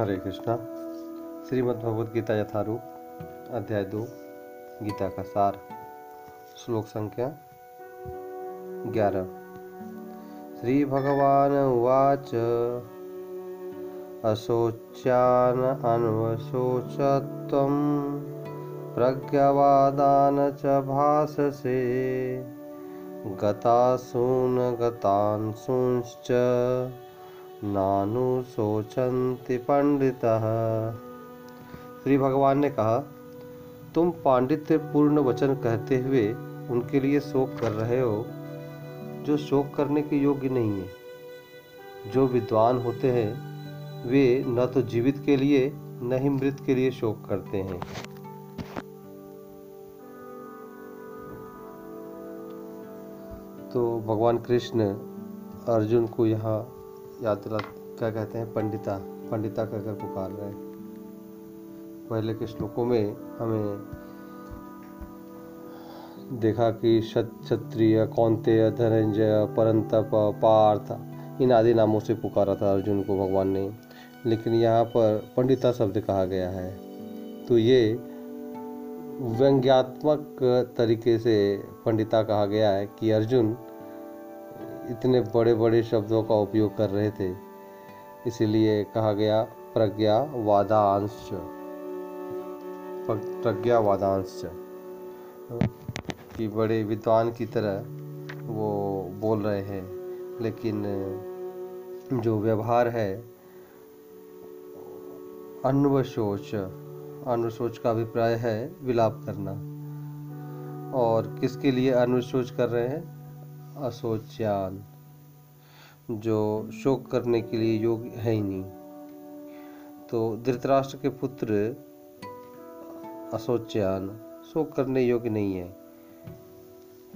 हरे कृष्णा। श्रीमद् भगवद गीता यथारूप, अध्याय दो, गीता का सार, श्लोक संख्या ग्यारह। श्री भगवान उवाच अशोच्यान अन्वशोचत्वं प्रज्ञावादान च भाससे, गतासून गतांसूंश्च। नानु सोचन्ति पंडितः। श्री भगवान ने कहा, तुम पांडित्य पूर्ण वचन कहते हुए उनके लिए शोक कर रहे हो, जो शोक करने के योग्य नहीं है। जो विद्वान होते हैं, वे न तो जीवित के लिए, न ही मृत के लिए शोक करते हैं। तो भगवान कृष्ण अर्जुन को यहाँ दिला क्या कहते हैं? पंडिता पंडिता कहकर पुकार रहे पहले के श्लोकों में हमें देखा कि क्षत क्षत्रिय कौंतेय धनंजय परंतप, पार्थ, इन आदि नामों से पुकारा था अर्जुन को भगवान ने। लेकिन यहाँ पर पंडिता शब्द कहा गया है। तो ये व्यंग्यात्मक तरीके से पंडिता कहा गया है कि अर्जुन इतने बड़े बड़े शब्दों का उपयोग कर रहे थे। इसीलिए कहा गया प्रज्ञा वादांश प्रज्ञा वादांश कि बड़े विद्वान की तरह वो बोल रहे हैं। लेकिन जो व्यवहार है, अन्वशोच अनुशोच का अभिप्राय है विलाप करना। और किसके लिए अनुशोच कर रहे हैं? अशोच्यान जो शोक करने के लिए योग्य है ही नहीं। तो धृतराष्ट्र के पुत्र अशोच्यान शोक करने योग्य नहीं है।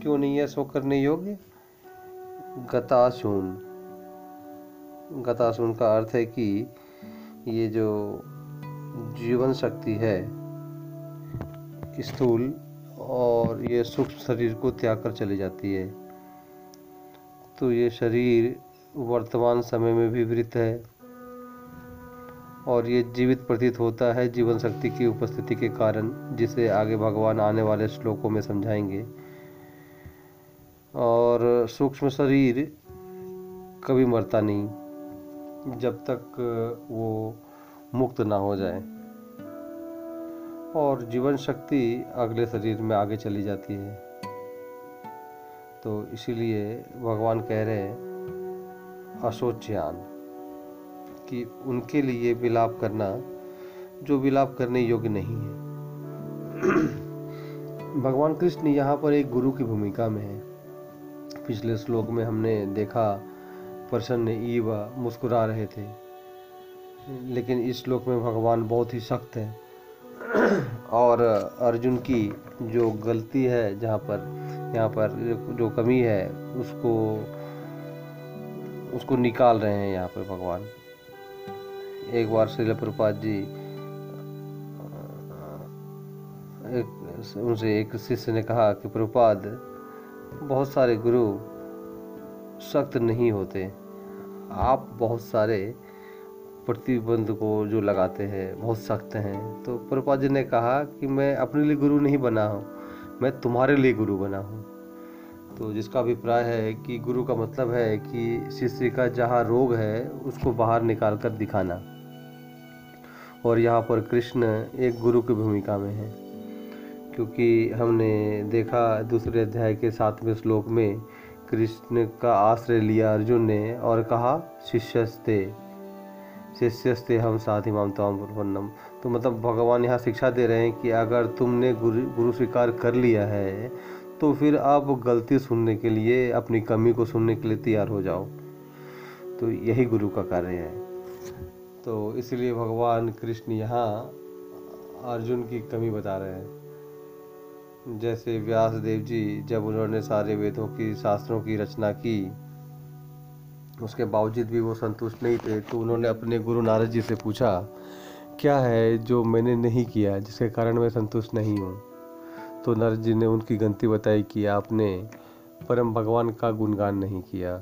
क्यों नहीं है शोक करने योग्य? गताशून। गताशून का अर्थ है कि ये जो जीवन शक्ति है, स्थूल और ये सूक्ष्म शरीर को त्याग कर चली जाती है। तो ये शरीर वर्तमान समय में भी वृत है और ये जीवित प्रतीत होता है जीवन शक्ति की उपस्थिति के कारण, जिसे आगे भगवान आने वाले श्लोकों में समझाएँगे। और सूक्ष्म शरीर कभी मरता नहीं, जब तक वो मुक्त ना हो जाए। और जीवन शक्ति अगले शरीर में आगे चली जाती है। तो इसीलिए भगवान कह रहे हैं अशोच्यान कि उनके लिए विलाप करना जो विलाप करने योग्य नहीं है। भगवान कृष्ण यहाँ पर एक गुरु की भूमिका में है। पिछले श्लोक में हमने देखा, प्रसन्न ईव मुस्कुरा रहे थे। लेकिन इस श्लोक में भगवान बहुत ही सख्त है। और अर्जुन की जो गलती है जहाँ पर यहाँ पर जो कमी है, उसको उसको निकाल रहे हैं यहाँ पर भगवान। एक बार श्रील प्रपात जी, एक, उनसे एक शिष्य ने कहा कि, प्रपात, बहुत सारे गुरु सख्त नहीं होते। आप बहुत सारे प्रतिबंध को जो लगाते हैं, बहुत सख्त हैं। तो प्रभुपाद जी ने कहा कि, मैं अपने लिए गुरु नहीं बना हूँ। मैं तुम्हारे लिए गुरु बना हूँ। तो जिसका अभिप्राय है कि गुरु का मतलब है कि शिष्य का जहाँ रोग है, उसको बाहर निकाल कर दिखाना। और यहाँ पर कृष्ण एक गुरु की भूमिका में है। क्योंकि हमने देखा दूसरे अध्याय के सातवें श्लोक में, कृष्ण का आश्रय लिया अर्जुन ने और कहा, शिष्यस्ते शिष्यस्ते हम साथ इमाम तमाम तो मतलब भगवान यहाँ शिक्षा दे रहे हैं कि अगर तुमने गुरु गुरु स्वीकार कर लिया है तो फिर आप गलती सुनने के लिए, अपनी कमी को सुनने के लिए तैयार हो जाओ। तो यही गुरु का कार्य है। तो इसलिए भगवान कृष्ण यहाँ अर्जुन की कमी बता रहे हैं। जैसे व्यास देव जी, जब उन्होंने सारे वेदों की, शास्त्रों की रचना की, उसके बावजूद भी वो संतुष्ट नहीं थे तो उन्होंने अपने गुरु नारद जी से पूछा, क्या है जो मैंने नहीं किया, जिसके कारण मैं संतुष्ट नहीं हूँ? तो नारद जी ने उनकी गलती बताई कि आपने परम भगवान का गुणगान नहीं किया।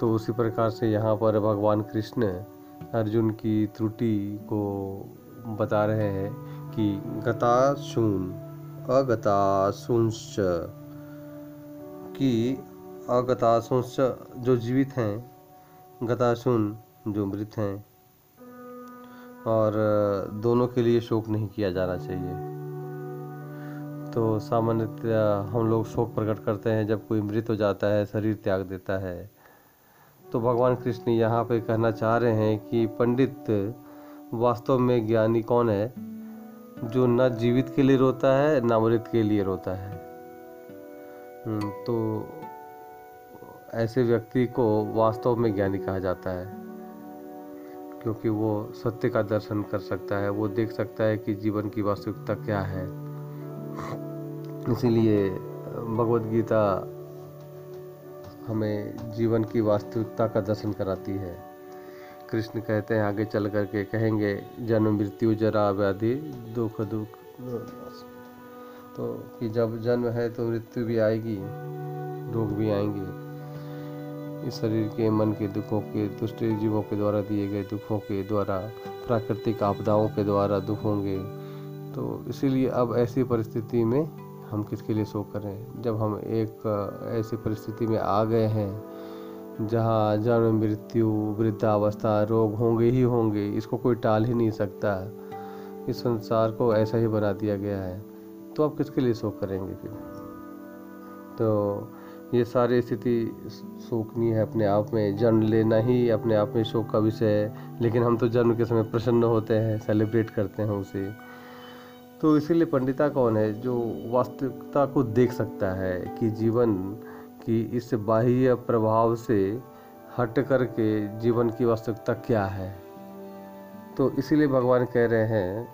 तो उसी प्रकार से यहाँ पर भगवान कृष्ण अर्जुन की त्रुटि को बता रहे हैं कि गताशून अगताशुंश कि अगताशुंश जो जीवित हैं, गताशुन जो मृत हैं, और दोनों के लिए शोक नहीं किया जाना चाहिए। तो सामान्यतः हम लोग शोक प्रकट करते हैं जब कोई मृत हो जाता है शरीर त्याग देता है। तो भगवान कृष्ण यहाँ पे कहना चाह रहे हैं कि पंडित वास्तव में ज्ञानी कौन है जो न जीवित के लिए रोता है न मृत के लिए रोता है? हम्म, तो ऐसे व्यक्ति को वास्तव में ज्ञानी कहा जाता है क्योंकि वो सत्य का दर्शन कर सकता है वो देख सकता है कि जीवन की वास्तविकता क्या है। इसीलिए भगवत गीता हमें जीवन की वास्तविकता का दर्शन कराती है। कृष्ण कहते हैं, आगे चल करके कहेंगे, जन्म, मृत्यु, जरा, व्याधि, दुख दुख तो कि जब जन्म है तो मृत्यु भी आएगी, रोग भी आएँगे। इस शरीर के, मन के दुखों के, दुष्ट जीवों के द्वारा दिए गए दुखों के द्वारा, प्राकृतिक आपदाओं के द्वारा दुख होंगे। तो इसीलिए अब ऐसी परिस्थिति में हम किसके लिए शोक करें जब हम एक ऐसी परिस्थिति में आ गए हैं, जहाँ जन्म, मृत्यु, वृद्धावस्था, रोग होंगे ही होंगे, इसको कोई टाल ही नहीं सकता। इस संसार को ऐसा ही बना दिया गया है। तो आप किसके लिए शोक करेंगे फिर? तो ये सारी स्थिति शोकनीय है अपने आप में। जन्म लेना ही अपने आप में शोक का विषय है, लेकिन हम तो जन्म के समय प्रसन्न होते हैं, सेलिब्रेट करते हैं उसे। तो इसीलिए पंडिता कौन है जो वास्तविकता को देख सकता है कि जीवन की इस बाह्य प्रभाव से हट कर के जीवन की वास्तविकता क्या है? तो इसीलिए भगवान कह रहे हैं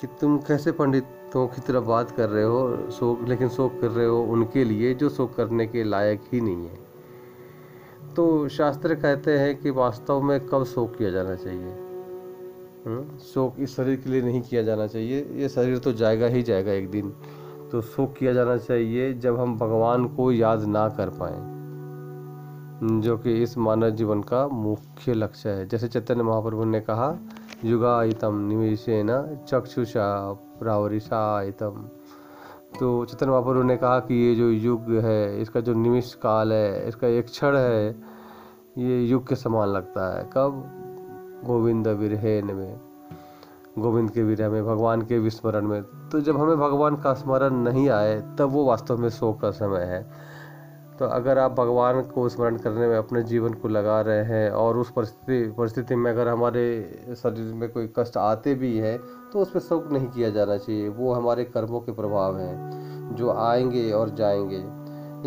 कि तुम कैसे पंडितों की तरफ़ बात कर रहे हो शोक लेकिन शोक कर रहे हो उनके लिए जो शोक करने के लायक ही नहीं है। तो शास्त्र कहते हैं कि वास्तव में कब शोक किया जाना चाहिए? शोक इस शरीर के लिए नहीं किया जाना चाहिए। ये शरीर तो जाएगा ही जाएगा एक दिन। तो शोक किया जाना चाहिए जब हम भगवान को याद ना कर पाए, जो कि इस मानव जीवन का मुख्य लक्ष्य है। जैसे चैतन्य महाप्रभु ने कहा युगाइतम निवेशन चक्षुषा प्रावरिशाइतम तो चैतन्य महाप्रभु ने कहा कि ये जो युग है, इसका जो निमिष काल है, इसका एक क्षण है, ये युग के समान लगता है। कब? गोविंद विरहेन में, गोविंद के विरह में, भगवान के विस्मरण में। तो जब हमें भगवान का स्मरण नहीं आए, तब वो वास्तव में शोक का समय है। तो अगर आप भगवान को स्मरण करने में अपने जीवन को लगा रहे हैं और उस परिस्थिति परिस्थिति में अगर हमारे शरीर में कोई कष्ट आते भी हैं तो उस पर शोक नहीं किया जाना चाहिए। वो हमारे कर्मों के प्रभाव हैं, जो आएँगे और जाएँगे।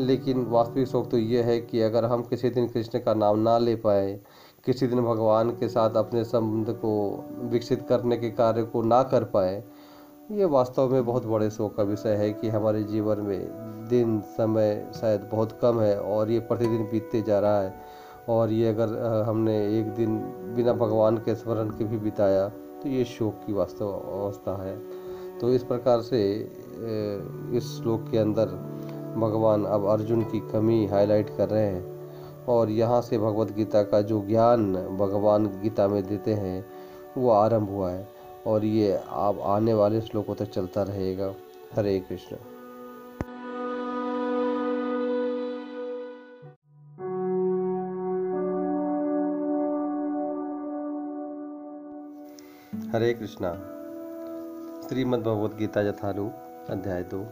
लेकिन वास्तविक शोक तो ये है कि अगर हम किसी दिन कृष्ण का नाम ना ले पाए किसी दिन भगवान के साथ अपने संबंध को विकसित करने के कार्य को ना कर पाए, ये वास्तव में बहुत बड़े शोक का विषय है कि हमारे जीवन में दिन समय शायद बहुत कम है और ये प्रतिदिन बीतते जा रहा है। और ये अगर हमने एक दिन बिना भगवान के स्मरण के भी बिताया तो ये शोक की वास्तव अवस्था है। तो इस प्रकार से इस श्लोक के अंदर भगवान अब अर्जुन की कमी हाईलाइट कर रहे हैं। और यहाँ से भगवत गीता का जो ज्ञान भगवान गीता में देते हैं, वो आरंभ हुआ है और ये आप आने वाले श्लोकों तक चलता रहेगा। हरे कृष्ण। हरे कृष्णा। श्रीमद् भगवद गीता यथारूप अध्याय दो।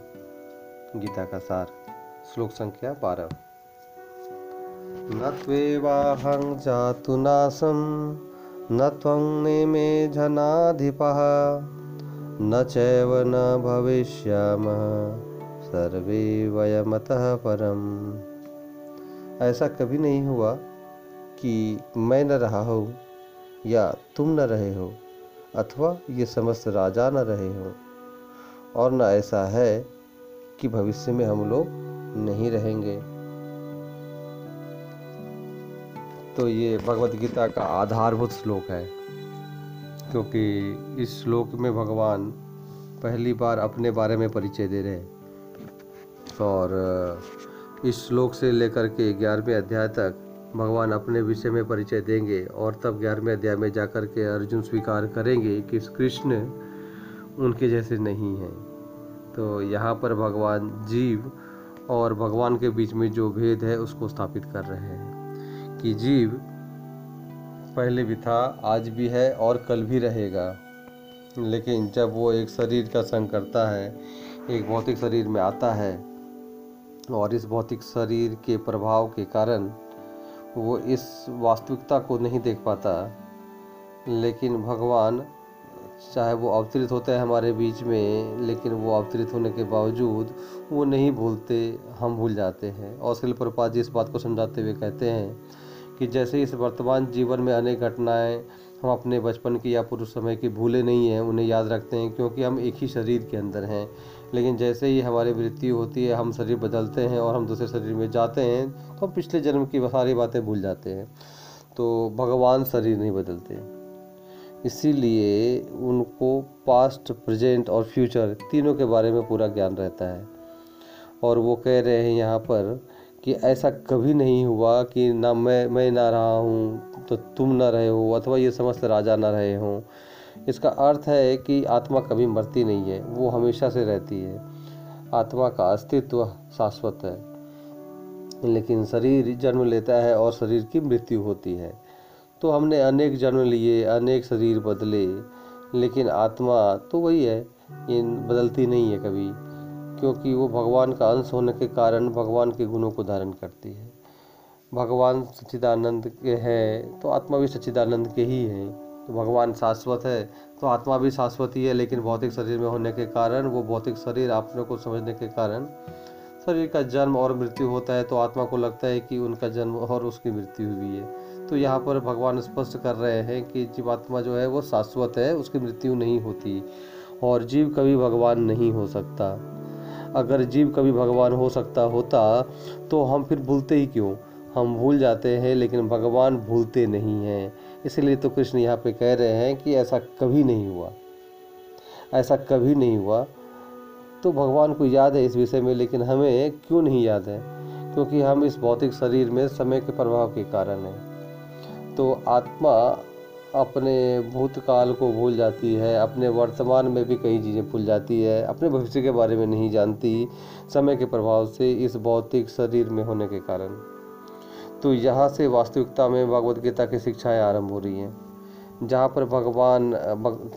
गीता का सार। श्लोक संख्या बारह। न त्वेवाहं जातु नासं, न त्वं नेमे जनाधिपः न चैव न भविष्यामः, सर्वे वयमतः परम। ऐसा कभी नहीं हुआ कि मैं न रहा हो, या तुम न रहे हो, अथवा ये समस्त राजा न रहे हो। और न ऐसा है कि भविष्य में हम लोग नहीं रहेंगे। तो ये भगवत गीता का आधारभूत श्लोक है, क्योंकि इस श्लोक में भगवान पहली बार अपने बारे में परिचय दे रहे हैं। और इस श्लोक से लेकर के ग्यारहवें अध्याय तक भगवान अपने विषय में परिचय देंगे और तब ग्यारहवें अध्याय में जाकर के अर्जुन स्वीकार करेंगे कि कृष्ण उनके जैसे नहीं हैं। तो यहाँ पर भगवान जीव और भगवान के बीच में जो भेद है, उसको स्थापित कर रहे हैं। कि जीव पहले भी था, आज भी है और कल भी रहेगा। लेकिन जब वो एक शरीर का संग करता है, एक भौतिक शरीर में आता है और इस भौतिक शरीर के प्रभाव के कारण वो इस वास्तविकता को नहीं देख पाता, लेकिन भगवान चाहे वो अवतरित होते हैं हमारे बीच में, लेकिन वो अवतरित होने के बावजूद वो नहीं भूलते, हम भूल जाते हैं। और शिल प्रपात जी इस बात को समझाते हुए कहते हैं कि जैसे इस वर्तमान जीवन में अनेक घटनाएँ हम अपने बचपन की या पुरुष समय की भूले नहीं हैं, उन्हें याद रखते हैं क्योंकि हम एक ही शरीर के अंदर हैं। लेकिन जैसे ही हमारी मृत्यु होती है, हम शरीर बदलते हैं और हम दूसरे शरीर में जाते हैं तो हम पिछले जन्म की सारी बातें भूल जाते हैं। तो भगवान शरीर नहीं बदलते। इसीलिए उनको पास्ट प्रेजेंट और फ्यूचर तीनों के बारे में पूरा ज्ञान रहता है। और वो कह रहे हैं यहाँ पर कि ऐसा कभी नहीं हुआ कि ना मैं मैं ना रहा हूँ तो तुम ना रहे हो, अथवा ये समस्त राजा ना रहे हों। इसका अर्थ है कि आत्मा कभी मरती नहीं है, वो हमेशा से रहती है। आत्मा का अस्तित्व शाश्वत है, लेकिन शरीर जन्म लेता है और शरीर की मृत्यु होती है। तो हमने अनेक जन्म लिए, अनेक शरीर बदले, लेकिन आत्मा तो वही है, ये बदलती नहीं है कभी। क्योंकि वो भगवान का अंश होने के कारण भगवान के गुणों को धारण करती है। भगवान सच्चिदानंद के हैं तो आत्मा भी सच्चिदानंद के ही है। तो भगवान शाश्वत है तो आत्मा भी शाश्वत ही है, लेकिन भौतिक शरीर में होने के कारण, वो भौतिक शरीर अपने को समझने के कारण, शरीर का जन्म और मृत्यु होता है तो आत्मा को लगता है कि उनका जन्म और उसकी मृत्यु हुई है। तो यहाँ पर भगवान स्पष्ट कर रहे हैं कि जीवात्मा जो है, वो शाश्वत है, उसकी मृत्यु नहीं होती, और जीव कभी भगवान नहीं हो सकता। अगर जीव कभी भगवान हो सकता होता तो हम फिर भूलते ही क्यों? हम भूल जाते हैं, लेकिन भगवान भूलते नहीं हैं। इसलिए तो कृष्ण यहाँ पे कह रहे हैं कि ऐसा कभी नहीं हुआ। ऐसा कभी नहीं हुआ। तो भगवान को याद है इस विषय में, लेकिन हमें क्यों नहीं याद है? क्योंकि हम इस भौतिक शरीर में समय के प्रभाव के कारण हैं। तो आत्मा अपने भूतकाल को भूल जाती है, अपने वर्तमान में भी कई चीज़ें भूल जाती है, अपने भविष्य के बारे में नहीं जानती, समय के प्रभाव से इस भौतिक शरीर में होने के कारण। तो यहाँ से वास्तविकता में भगवत गीता की शिक्षाएँ आरंभ हो रही हैं, जहाँ पर भगवान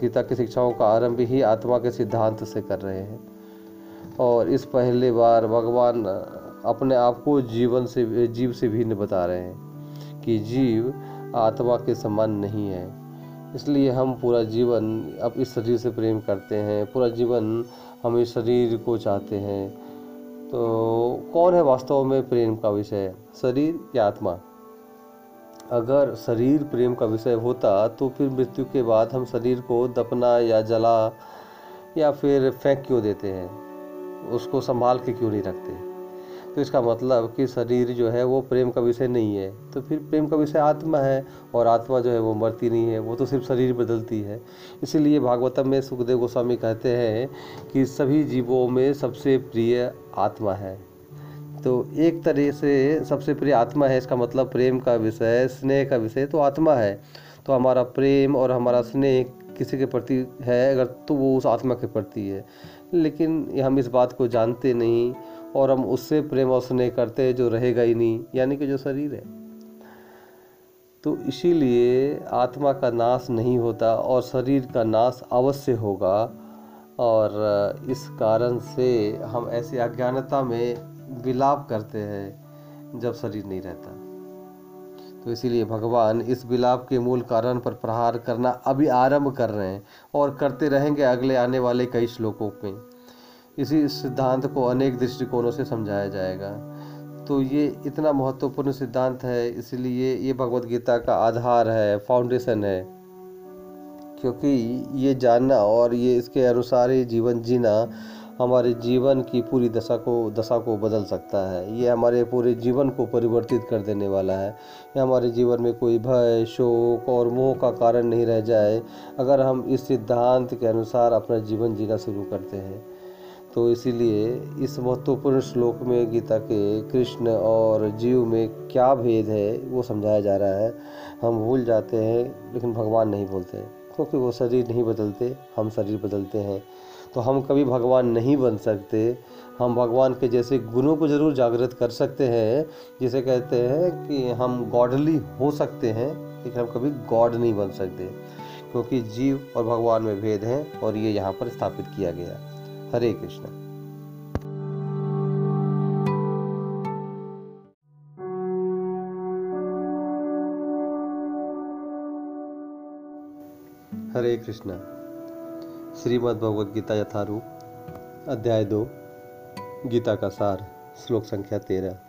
गीता की शिक्षाओं का आरंभ ही आत्मा के सिद्धांत से कर रहे हैं। और इस पहले बार भगवान अपने आप को जीवन से, जीव से भिन्न बता रहे हैं कि जीव आत्मा के समान नहीं है। इसलिए हम पूरा जीवन अब इस शरीर से प्रेम करते हैं, पूरा जीवन हम इस शरीर को चाहते हैं। तो कौन है वास्तव में प्रेम का विषय? शरीर या आत्मा? अगर शरीर प्रेम का विषय होता तो फिर मृत्यु के बाद हम शरीर को दपना या जला या फिर फेंक क्यों देते हैं? उसको संभाल के क्यों नहीं रखते? तो इसका मतलब कि शरीर जो है वो प्रेम का विषय नहीं है। तो फिर प्रेम का विषय आत्मा है और आत्मा जो है वो मरती नहीं है, वो तो सिर्फ़ शरीर बदलती है। इसीलिए भागवतम में सुखदेव गोस्वामी कहते हैं कि सभी जीवों में सबसे प्रिय आत्मा है। तो एक तरह से सबसे प्रिय आत्मा है, इसका मतलब प्रेम का विषय, स्नेह का विषय तो आत्मा है। तो हमारा प्रेम और हमारा स्नेह किसी के प्रति है, अगर तो वो उस आत्मा के प्रति है। लेकिन हम इस बात को जानते नहीं और हम उससे प्रेम और स्नेह करते हैं जो रहेगा ही नहीं, यानी कि जो शरीर है। तो इसीलिए आत्मा का नाश नहीं होता और शरीर का नाश अवश्य होगा और इस कारण से हम ऐसी अज्ञानता में विलाप करते हैं जब शरीर नहीं रहता। तो इसीलिए भगवान इस विलाप के मूल कारण पर प्रहार करना अभी आरंभ कर रहे हैं और करते रहेंगे अगले आने वाले कई श्लोकों में। इसी सिद्धांत को अनेक दृष्टिकोणों से समझाया जाएगा। तो ये इतना महत्वपूर्ण सिद्धांत है, इसलिए ये भगवत गीता का आधार है फाउंडेशन है। क्योंकि ये जानना और ये इसके अनुसार ही जीवन जीना हमारे जीवन की पूरी दशा को दशा को बदल सकता है। ये हमारे पूरे जीवन को परिवर्तित कर देने वाला है। ये हमारे जीवन में कोई भय, शोक और मोह का कारण नहीं रह जाए, अगर हम इस सिद्धांत के अनुसार अपना जीवन जीना शुरू करते हैं। तो इसीलिए इस महत्वपूर्ण श्लोक में गीता के कृष्ण और जीव में क्या भेद है, वो समझाया जा रहा है। हम भूल जाते हैं, लेकिन भगवान नहीं बोलते। क्योंकि वो शरीर नहीं बदलते, हम शरीर बदलते हैं। तो हम कभी भगवान नहीं बन सकते। हम भगवान के जैसे गुणों को ज़रूर जागृत कर सकते हैं, जिसे कहते हैं कि हम गॉडली हो सकते हैं, लेकिन हम कभी गॉड नहीं बन सकते। क्योंकि जीव और भगवान में भेद हैं, और ये यहाँ पर स्थापित किया गया। हरे कृष्ण। हरे कृष्णा। श्रीमद् भगवद गीता यथारूप, अध्याय दो, गीता का सार, श्लोक संख्या तेरह।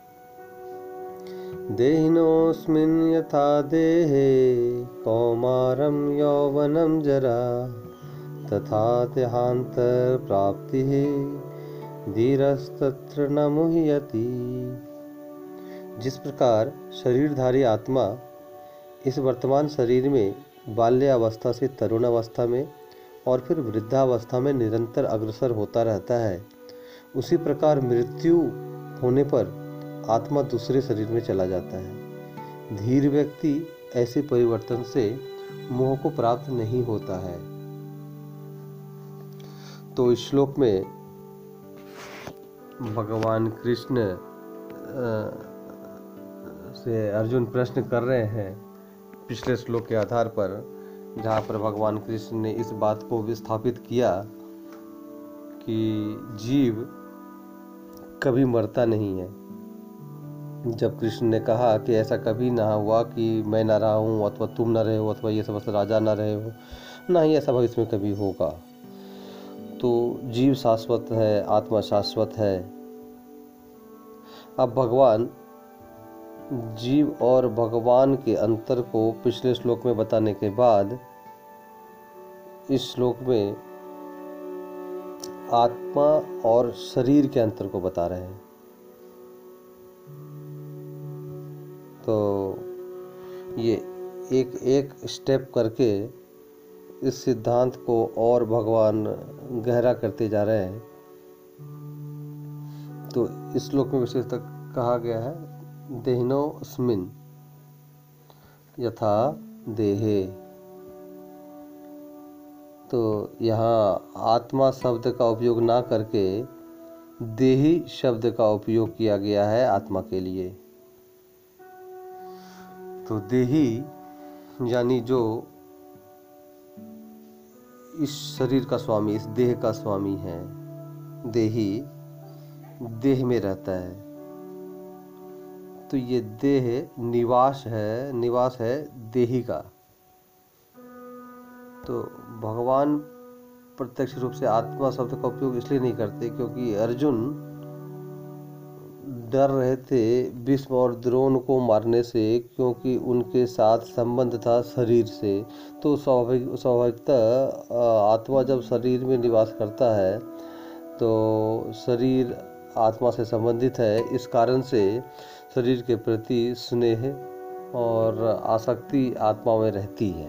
देहिनोऽस्मिन् यथा देहे, कौमारं यौवनं जरा। तथा देहान्तरप्राप्तिः धीरस्तत्र न मुह्यति। जिस प्रकार शरीरधारी आत्मा इस वर्तमान शरीर में बाल्यावस्था से तरुण अवस्था में और फिर वृद्धावस्था में निरंतर अग्रसर होता रहता है, उसी प्रकार मृत्यु होने पर आत्मा दूसरे शरीर में चला जाता है। धीर व्यक्ति ऐसे परिवर्तन से मोह को प्राप्त नहीं होता है। तो इस श्लोक में भगवान कृष्ण से अर्जुन प्रश्न कर रहे हैं पिछले श्लोक के आधार पर, जहाँ पर भगवान कृष्ण ने इस बात को विस्थापित किया कि जीव कभी मरता नहीं है। जब कृष्ण ने कहा कि ऐसा कभी ना हुआ कि मैं ना रहा हूँ, अथवा तुम ना रहे हो, अथवा ये समस्त राजा ना रहे हो, ना ही ऐसा भविष्य में कभी होगा। तो जीव शाश्वत है, आत्मा शाश्वत है। अब भगवान, जीव और भगवान के अंतर को पिछले श्लोक में बताने के बाद, इस श्लोक में आत्मा और शरीर के अंतर को बता रहे हैं। तो ये एक एक स्टेप करके इस सिद्धांत को और भगवान गहरा करते जा रहे हैं। तो इस श्लोक में विशेष तक कहा गया है, देहिनो स्मिन यथा देहे। तो यहाँ आत्मा शब्द का उपयोग ना करके देही शब्द का उपयोग किया गया है आत्मा के लिए। तो देही यानी जो इस शरीर का स्वामी, इस देह का स्वामी है। देही देह में रहता है। तो ये देह निवास है निवास है देही का। तो भगवान प्रत्यक्ष रूप से आत्मा शब्द का उपयोग इसलिए नहीं करते क्योंकि अर्जुन डर रहे थे भीष्म और द्रोण को मारने से, क्योंकि उनके साथ संबंध था शरीर से। तो स्वाभाविक, स्वाभाविकता आत्मा जब शरीर में निवास करता है तो शरीर आत्मा से संबंधित है। इस कारण से शरीर के प्रति स्नेह और आसक्ति आत्मा में रहती है।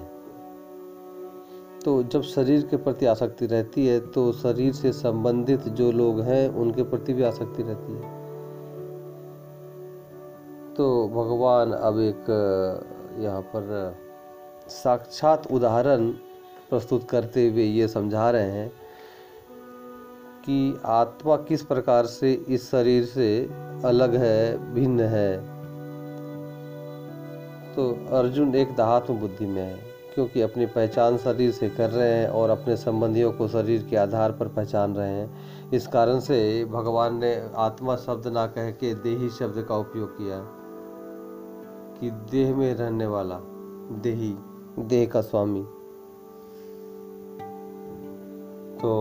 तो जब शरीर के प्रति आसक्ति रहती है तो शरीर से संबंधित जो लोग हैं, उनके प्रति भी आसक्ति रहती है। तो भगवान अब एक यहाँ पर साक्षात उदाहरण प्रस्तुत करते हुए ये समझा रहे हैं कि आत्मा किस प्रकार से इस शरीर से अलग है, भिन्न है। तो अर्जुन एक दहात्म बुद्धि में है, क्योंकि अपनी पहचान शरीर से कर रहे हैं और अपने संबंधियों को शरीर के आधार पर पहचान रहे हैं। इस कारण से भगवान ने आत्मा शब्द ना कह के देही शब्द का उपयोग किया। कि देह में रहने वाला देही, देह का स्वामी। तो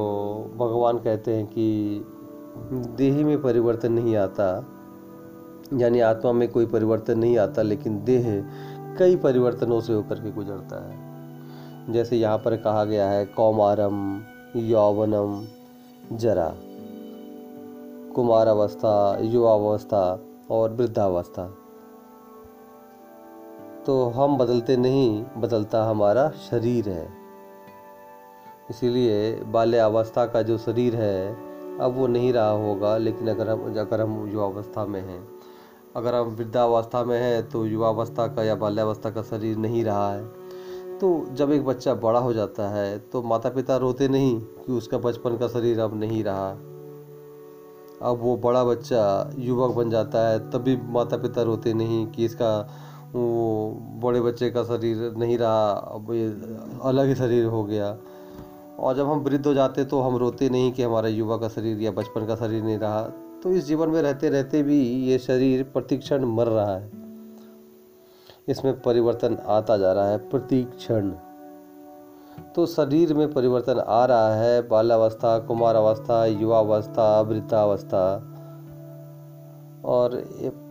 भगवान कहते हैं कि देही में परिवर्तन नहीं आता, यानी आत्मा में कोई परिवर्तन नहीं आता, लेकिन देह कई परिवर्तनों से होकर के गुजरता है। जैसे यहाँ पर कहा गया है, कौमारम यौवनम जरा, कुमारावस्था, युवावस्था और वृद्धावस्था। तो हम बदलते नहीं, बदलता हमारा शरीर है। इसीलिए बाल्यावस्था का जो शरीर है, अब वो नहीं रहा होगा, लेकिन अगर हम अगर हम युवावस्था में हैं, अगर हम वृद्धावस्था में हैं तो युवावस्था का या बाल्यावस्था का शरीर नहीं रहा है। तो जब एक बच्चा बड़ा हो जाता है तो माता पिता रोते नहीं कि उसका बचपन का शरीर अब नहीं रहा। अब वो बड़ा बच्चा युवक बन जाता है, तब भी माता पिता रोते नहीं कि इसका वो बड़े बच्चे का शरीर नहीं रहा, अब ये अलग ही शरीर हो गया। और जब हम वृद्ध हो जाते तो हम रोते नहीं कि हमारा युवा का शरीर या बचपन का शरीर नहीं रहा। तो इस जीवन में रहते रहते भी ये शरीर प्रतिक्षण मर रहा है। इसमें परिवर्तन आता जा रहा है, प्रतिक्षण। तो शरीर में परिवर्तन आ रहा है, बाल्यावस्था, कुमारावस्था, युवावस्था, वृद्धावस्था। और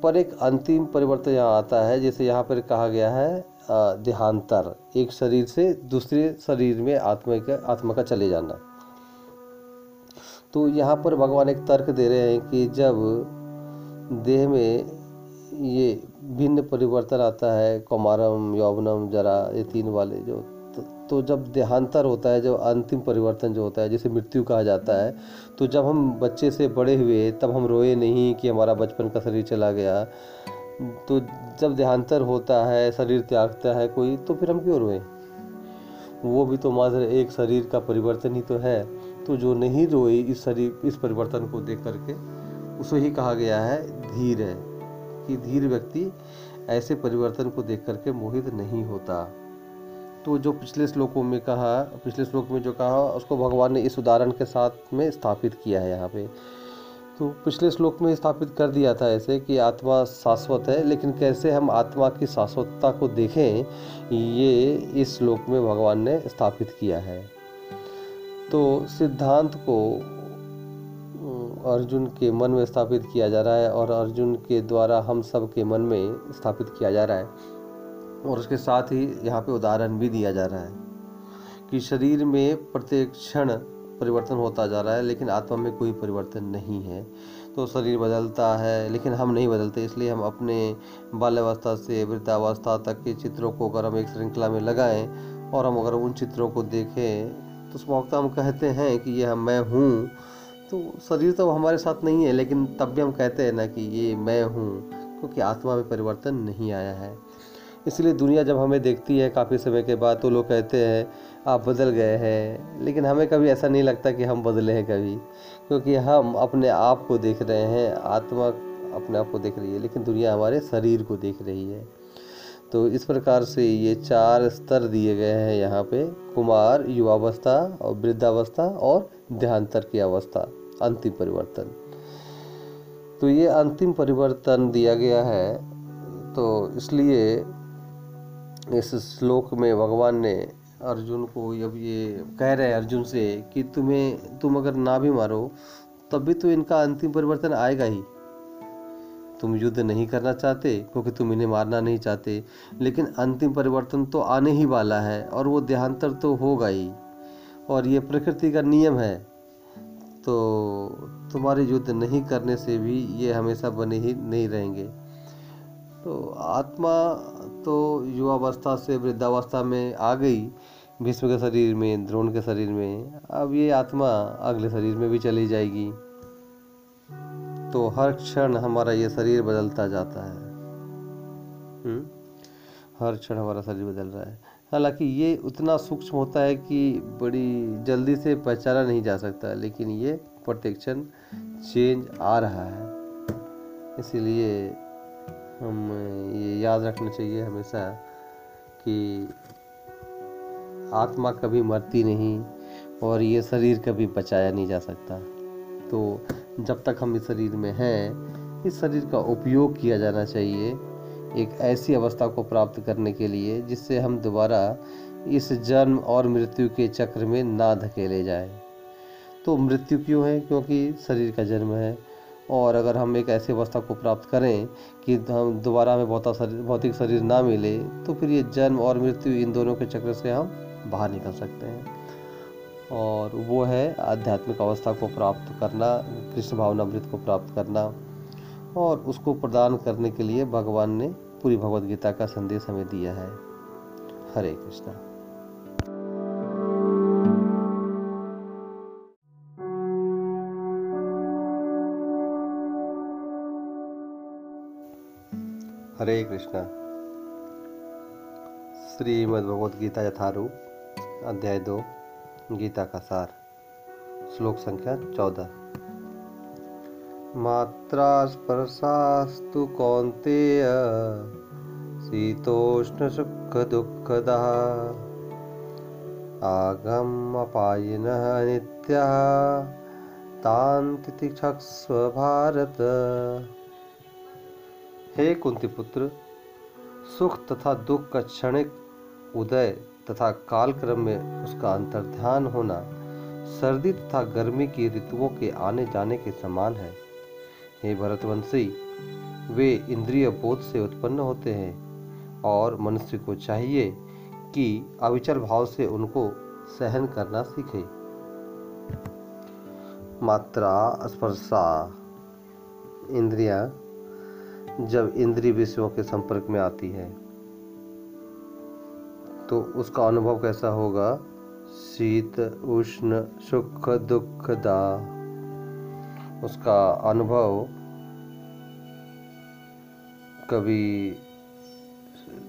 पर एक अंतिम परिवर्तन यहाँ आता है, जैसे यहाँ पर कहा गया है देहांतर, एक शरीर से दूसरे शरीर में आत्मा का आत्मा का चले जाना। तो यहाँ पर भगवान एक तर्क दे रहे हैं कि जब देह में ये भिन्न परिवर्तन आता है, कुमारम, यौवनम, जरा, ये तीन वाले जो तो, जब देहांतर होता है जब अंतिम परिवर्तन जो होता है जिसे मृत्यु कहा जाता है तो जब हम बच्चे से बड़े हुए तब हम रोए नहीं कि हमारा बचपन का शरीर चला गया। तो जब देहांतर होता है शरीर त्यागता है कोई तो फिर हम क्यों रोए? वो भी तो मात्र एक शरीर का परिवर्तन ही तो है। तो जो नहीं रोए इस शरीर इस परिवर्तन को देख करके उसे ही कहा गया है धीर है कि धीर व्यक्ति ऐसे परिवर्तन को देख करके मोहित नहीं होता। तो जो पिछले श्लोकों में कहा, पिछले श्लोक में जो कहा, उसको भगवान ने इस उदाहरण के साथ में स्थापित किया है यहाँ पे। तो पिछले श्लोक में स्थापित कर दिया था ऐसे कि आत्मा शाश्वत है, लेकिन कैसे हम आत्मा की शाश्वतता को देखें, ये इस श्लोक में भगवान ने स्थापित किया है। तो सिद्धांत को, अर्जुन के मन में स्थापित किया जा रहा है और अर्जुन के द्वारा हम सब के मन में स्थापित किया जा रहा है। और उसके साथ ही यहाँ पे उदाहरण भी दिया जा रहा है कि शरीर में प्रत्येक क्षण परिवर्तन होता जा रहा है, लेकिन आत्मा में कोई परिवर्तन नहीं है। तो शरीर बदलता है, लेकिन हम नहीं बदलते, इसलिए हम अपने बाल्यावस्था से, वृद्धावस्था तक के चित्रों को अगर हम एक श्रृंखला में लगाएँ और हम अगर उन चित्रों को देखें तो उस वक्त हम कहते हैं कि यह मैं हूँ। तो शरीर तो हमारे साथ नहीं है, लेकिन तब भी हम कहते हैं ना कि ये मैं हूँ, क्योंकि आत्मा में परिवर्तन नहीं आया है। इसलिए दुनिया जब हमें देखती है काफ़ी समय के बाद तो लोग कहते हैं, आप बदल गए हैं। लेकिन हमें कभी ऐसा नहीं लगता कि हम बदले हैं कभी, क्योंकि हम अपने आप को देख रहे हैं, आत्मा अपने आप को देख रही है, लेकिन दुनिया हमारे शरीर को देख रही है। तो इस प्रकार से ये चार स्तर दिए गए हैं यहाँ पे, कुमार, युवावस्था और वृद्धावस्था और देहांतर की अवस्था, अंतिम परिवर्तन। तो ये अंतिम परिवर्तन दिया गया है तो इसलिए इस श्लोक में भगवान ने अर्जुन को अब ये कह रहे हैं अर्जुन से कि तुम्हें, तुम अगर ना भी मारो तब भी तो इनका अंतिम परिवर्तन आएगा ही। तुम युद्ध नहीं करना चाहते, क्योंकि तुम इन्हें मारना नहीं चाहते, लेकिन अंतिम परिवर्तन तो आने ही वाला है और वो देहांतर तो होगा ही। और ये प्रकृति का नियम है। तो तुम्हारे युद्ध नहीं करने से भी ये हमेशा बने ही नहीं रहेंगे। तो आत्मा तो युवावस्था से वृद्धावस्था में आ गई, भीष्म के शरीर में, द्रोण के शरीर में। अब ये आत्मा अगले शरीर में भी चली जाएगी। तो हर क्षण हमारा ये शरीर बदलता जाता है। हुँ? हर क्षण हमारा शरीर बदल रहा है। हालाँकि ये उतना सूक्ष्म होता है कि बड़ी जल्दी से पहचाना नहीं जा सकता, लेकिन ये प्रोटेक्शन चेंज आ रहा है। इसीलिए हम, ये याद रखना चाहिए हमेशा कि आत्मा कभी मरती नहीं और ये शरीर कभी बचाया नहीं जा सकता। तो जब तक हम इस शरीर में हैं, इस शरीर का उपयोग किया जाना चाहिए एक ऐसी अवस्था को प्राप्त करने के लिए जिससे हम दोबारा इस जन्म और मृत्यु के चक्र में ना धकेले जाए। तो मृत्यु क्यों है? क्योंकि शरीर का जन्म है। और अगर हम एक ऐसी अवस्था को प्राप्त करें कि हम दोबारा हमें भौतिक शरीर भौतिक शरीर ना मिले तो फिर ये जन्म और मृत्यु इन दोनों के चक्र से हम बाहर निकल सकते हैं। और वो है आध्यात्मिक अवस्था को प्राप्त करना, कृष्ण भावनामृत को प्राप्त करना और उसको प्रदान करने के लिए भगवान ने पूरी भगवत गीता का संदेश हमें दिया है। हरे कृष्णा। हरे कृष्णा। श्रीमद् भगवद गीता यथारूप, अध्याय दो, गीता का सार, श्लोक संख्या चौदह। मात्रा स्पर्शास्तु कौन्तेय शीतोष्ण सुख दुःखदः आगम अपायिनः नित्यः तान् तितिक्षस्व भारत। हे कुंती पुत्र सुख तथा दुख का क्षणिक उदय तथा कालक्रम में उसका अंतर्ध्यान होना सर्दी तथा गर्मी की ऋतुओं के आने जाने के समान है। हे भरतवंशी, वे इंद्रिय बोध से उत्पन्न होते हैं और मनुष्य को चाहिए कि अविचल भाव से उनको सहन करना सीखे। मात्रा स्पर्शा, इंद्रिया जब इंद्रिय विषयों के संपर्क में आती है तो उसका अनुभव कैसा होगा? शीत, उष्ण सुख दुख, दा। उसका अनुभव कभी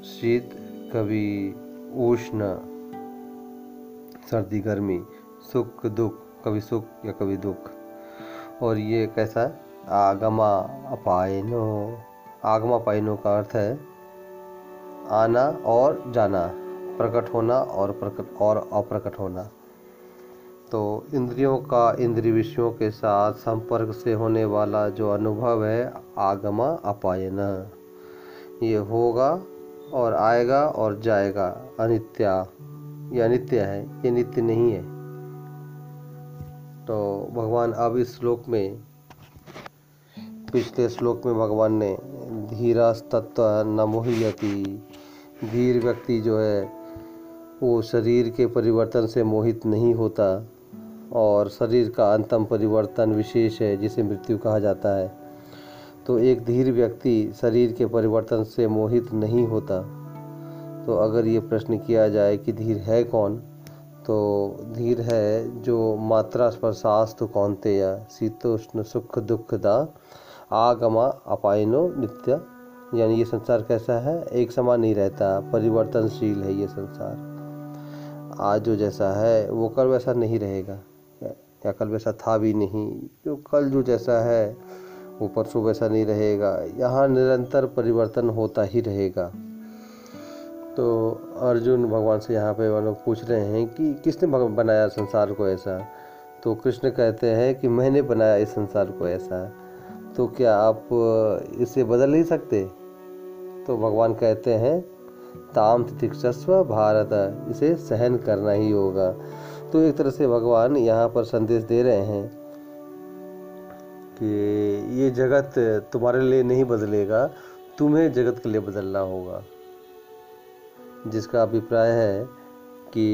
शीत, कभी उष्ण, सर्दी, गर्मी, सुख, दुख, कभी सुख या कभी दुख। और ये कैसा है? आगमा, अपायनो। आगमा पाइनो का अर्थ है, आना और जाना, प्रकट होना और प्रकट, और अप्रकट होना। तो इंद्रियों का इंद्रिय विषयों के साथ संपर्क से होने वाला जो अनुभव है, आगमा अपायन। ये होगा और आएगा और जाएगा, अनित्या, ये अनित्य है, ये नित्य नहीं है। तो भगवान अब इस श्लोक में पिछले श्लोक में भगवान ने धीरा तत्व न मोहियति धीर व्यक्ति जो है, वो शरीर के परिवर्तन से मोहित नहीं होता और शरीर का अंतम परिवर्तन विशेष है, जिसे मृत्यु कहा जाता है। तो एक धीर व्यक्ति शरीर के परिवर्तन से मोहित नहीं होता। तो अगर ये प्रश्न किया जाए कि धीर है कौन तो धीर है जो मात्रा स्पर्शास्तु कौनते या शीतोष्ण सुख दुखदा आगमा, अपायनो, नित्य। यानी ये संसार कैसा है? एक समान नहीं रहता। परिवर्तनशील है ये संसार। आज जो जैसा है, वो कल वैसा नहीं रहेगा। या कल वैसा था भी नहीं। जो कल जो जैसा है, वो परसों वैसा नहीं रहेगा। यहाँ निरंतर परिवर्तन होता ही रहेगा। तो अर्जुन भगवान से यहाँ पे लोग पूछ रहे हैं कि किसने बनाया संसार को ऐसा? तो कृष्ण कहते हैं कि मैंने बनाया इस संसार को ऐसा। तो क्या आप इसे बदल नहीं सकते? तो भगवान कहते हैं, ताम तितिक्षस्व भारत, इसे सहन करना ही होगा। तो एक तरह से भगवान यहाँ पर संदेश दे रहे हैं कि ये जगत तुम्हारे लिए नहीं बदलेगा, तुम्हें जगत के लिए बदलना होगा। जिसका अभिप्राय है कि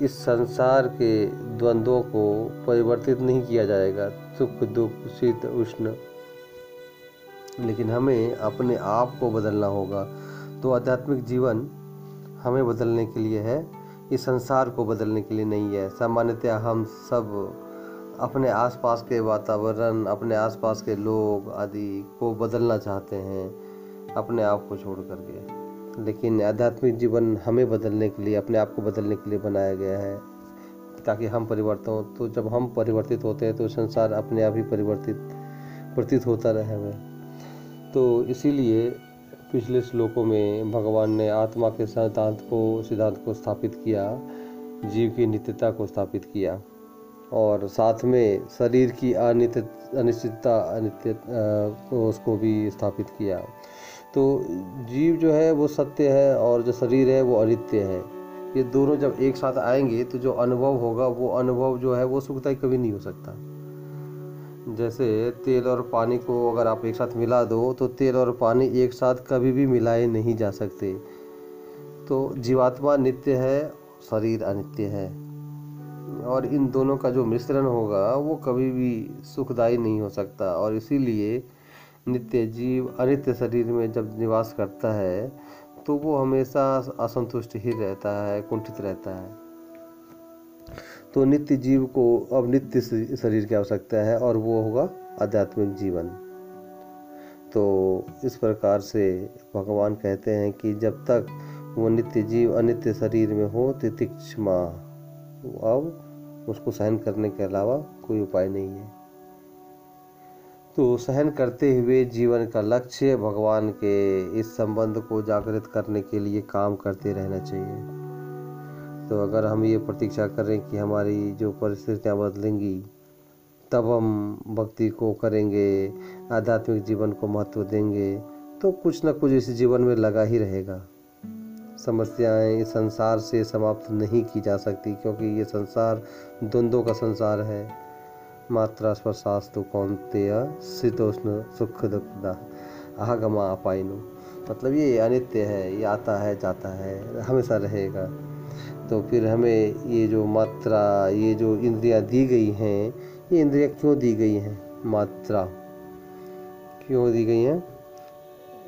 इस संसार के द्वंद्वों को परिवर्तित नहीं किया जाएगा। सुख, दुख, शीत, उष्ण। लेकिन हमें अपने आप को बदलना होगा। तो आध्यात्मिक जीवन हमें बदलने के लिए है। इस संसार को बदलने के लिए नहीं है। सामान्यतः हम सब अपने आसपास के वातावरण, अपने आसपास के लोग आदि को बदलना चाहते हैं। अपने आप को छोड़ करके। लेकिन आध्यात्मिक जीवन हमें बदलने के लिए, अपने आप को बदलने के लिए बनाया गया है। ताकि हम परिवर्तन हो। तो जब हम परिवर्तित होते हैं तो संसार अपने आप ही परिवर्तित, प्रतीत होता रहे तो इसीलिए पिछले श्लोकों में भगवान ने आत्मा के सिद्धांत को सिद्धांत को स्थापित किया, जीव की नित्यता को स्थापित किया। और साथ में शरीर की अनित्य अनिश्चितता, अनित्य उसको भी स्थापित किया। तो जीव जो है, वो सत्य है, और जो शरीर है, वो अनित्य है। ये दोनों जब एक साथ आएँगे तो जो अनुभव होगा, वो अनुभव जो है, वो सुखदायी कभी नहीं हो सकता। जैसे तेल और पानी को अगर आप एक साथ मिला दो तो तेल और पानी एक साथ कभी भी मिलाए नहीं जा सकते। तो जीवात्मा नित्य है, शरीर अनित्य है। और इन दोनों का जो मिश्रण होगा, वो कभी भी सुखदायी नहीं हो सकता। और इसीलिए नित्य जीव अनित्य शरीर में जब निवास करता है तो वो हमेशा असंतुष्ट ही रहता है, कुंठित रहता है। तो नित्य जीव को अब नित्य शरीर की आवश्यकता है और वो होगा आध्यात्मिक जीवन। तो इस प्रकार से भगवान कहते हैं कि जब तक वो नित्य जीव अनित्य शरीर में हो, तितिक्षमा, अब उसको सहन करने के अलावा कोई उपाय नहीं है। तो सहन करते हुए जीवन का लक्ष्य भगवान के इस संबंध को जागृत करने के लिए काम करते रहना चाहिए। तो अगर हम ये प्रतीक्षा करें कि हमारी जो परिस्थितियाँ बदलेंगी, तब हम भक्ति को करेंगे, आध्यात्मिक जीवन को महत्व देंगे तो कुछ ना कुछ इस जीवन में लगा ही रहेगा। समस्याएँ इस संसार से समाप्त नहीं की जा सकती, क्योंकि ये संसार द्वंद्वों का संसार है। मात्रा स्पर्शास्तु कौनतेय शीतोष्ण सुख दुखदा आगमा अपाइनु मतलब ये अनित्य है, ये आता है, जाता है, हमेशा रहेगा। तो फिर हमें ये जो मात्रा, ये जो इंद्रियाँ दी गई हैं, ये इंद्रियाँ क्यों दी गई हैं? मात्रा। क्यों दी गई हैं?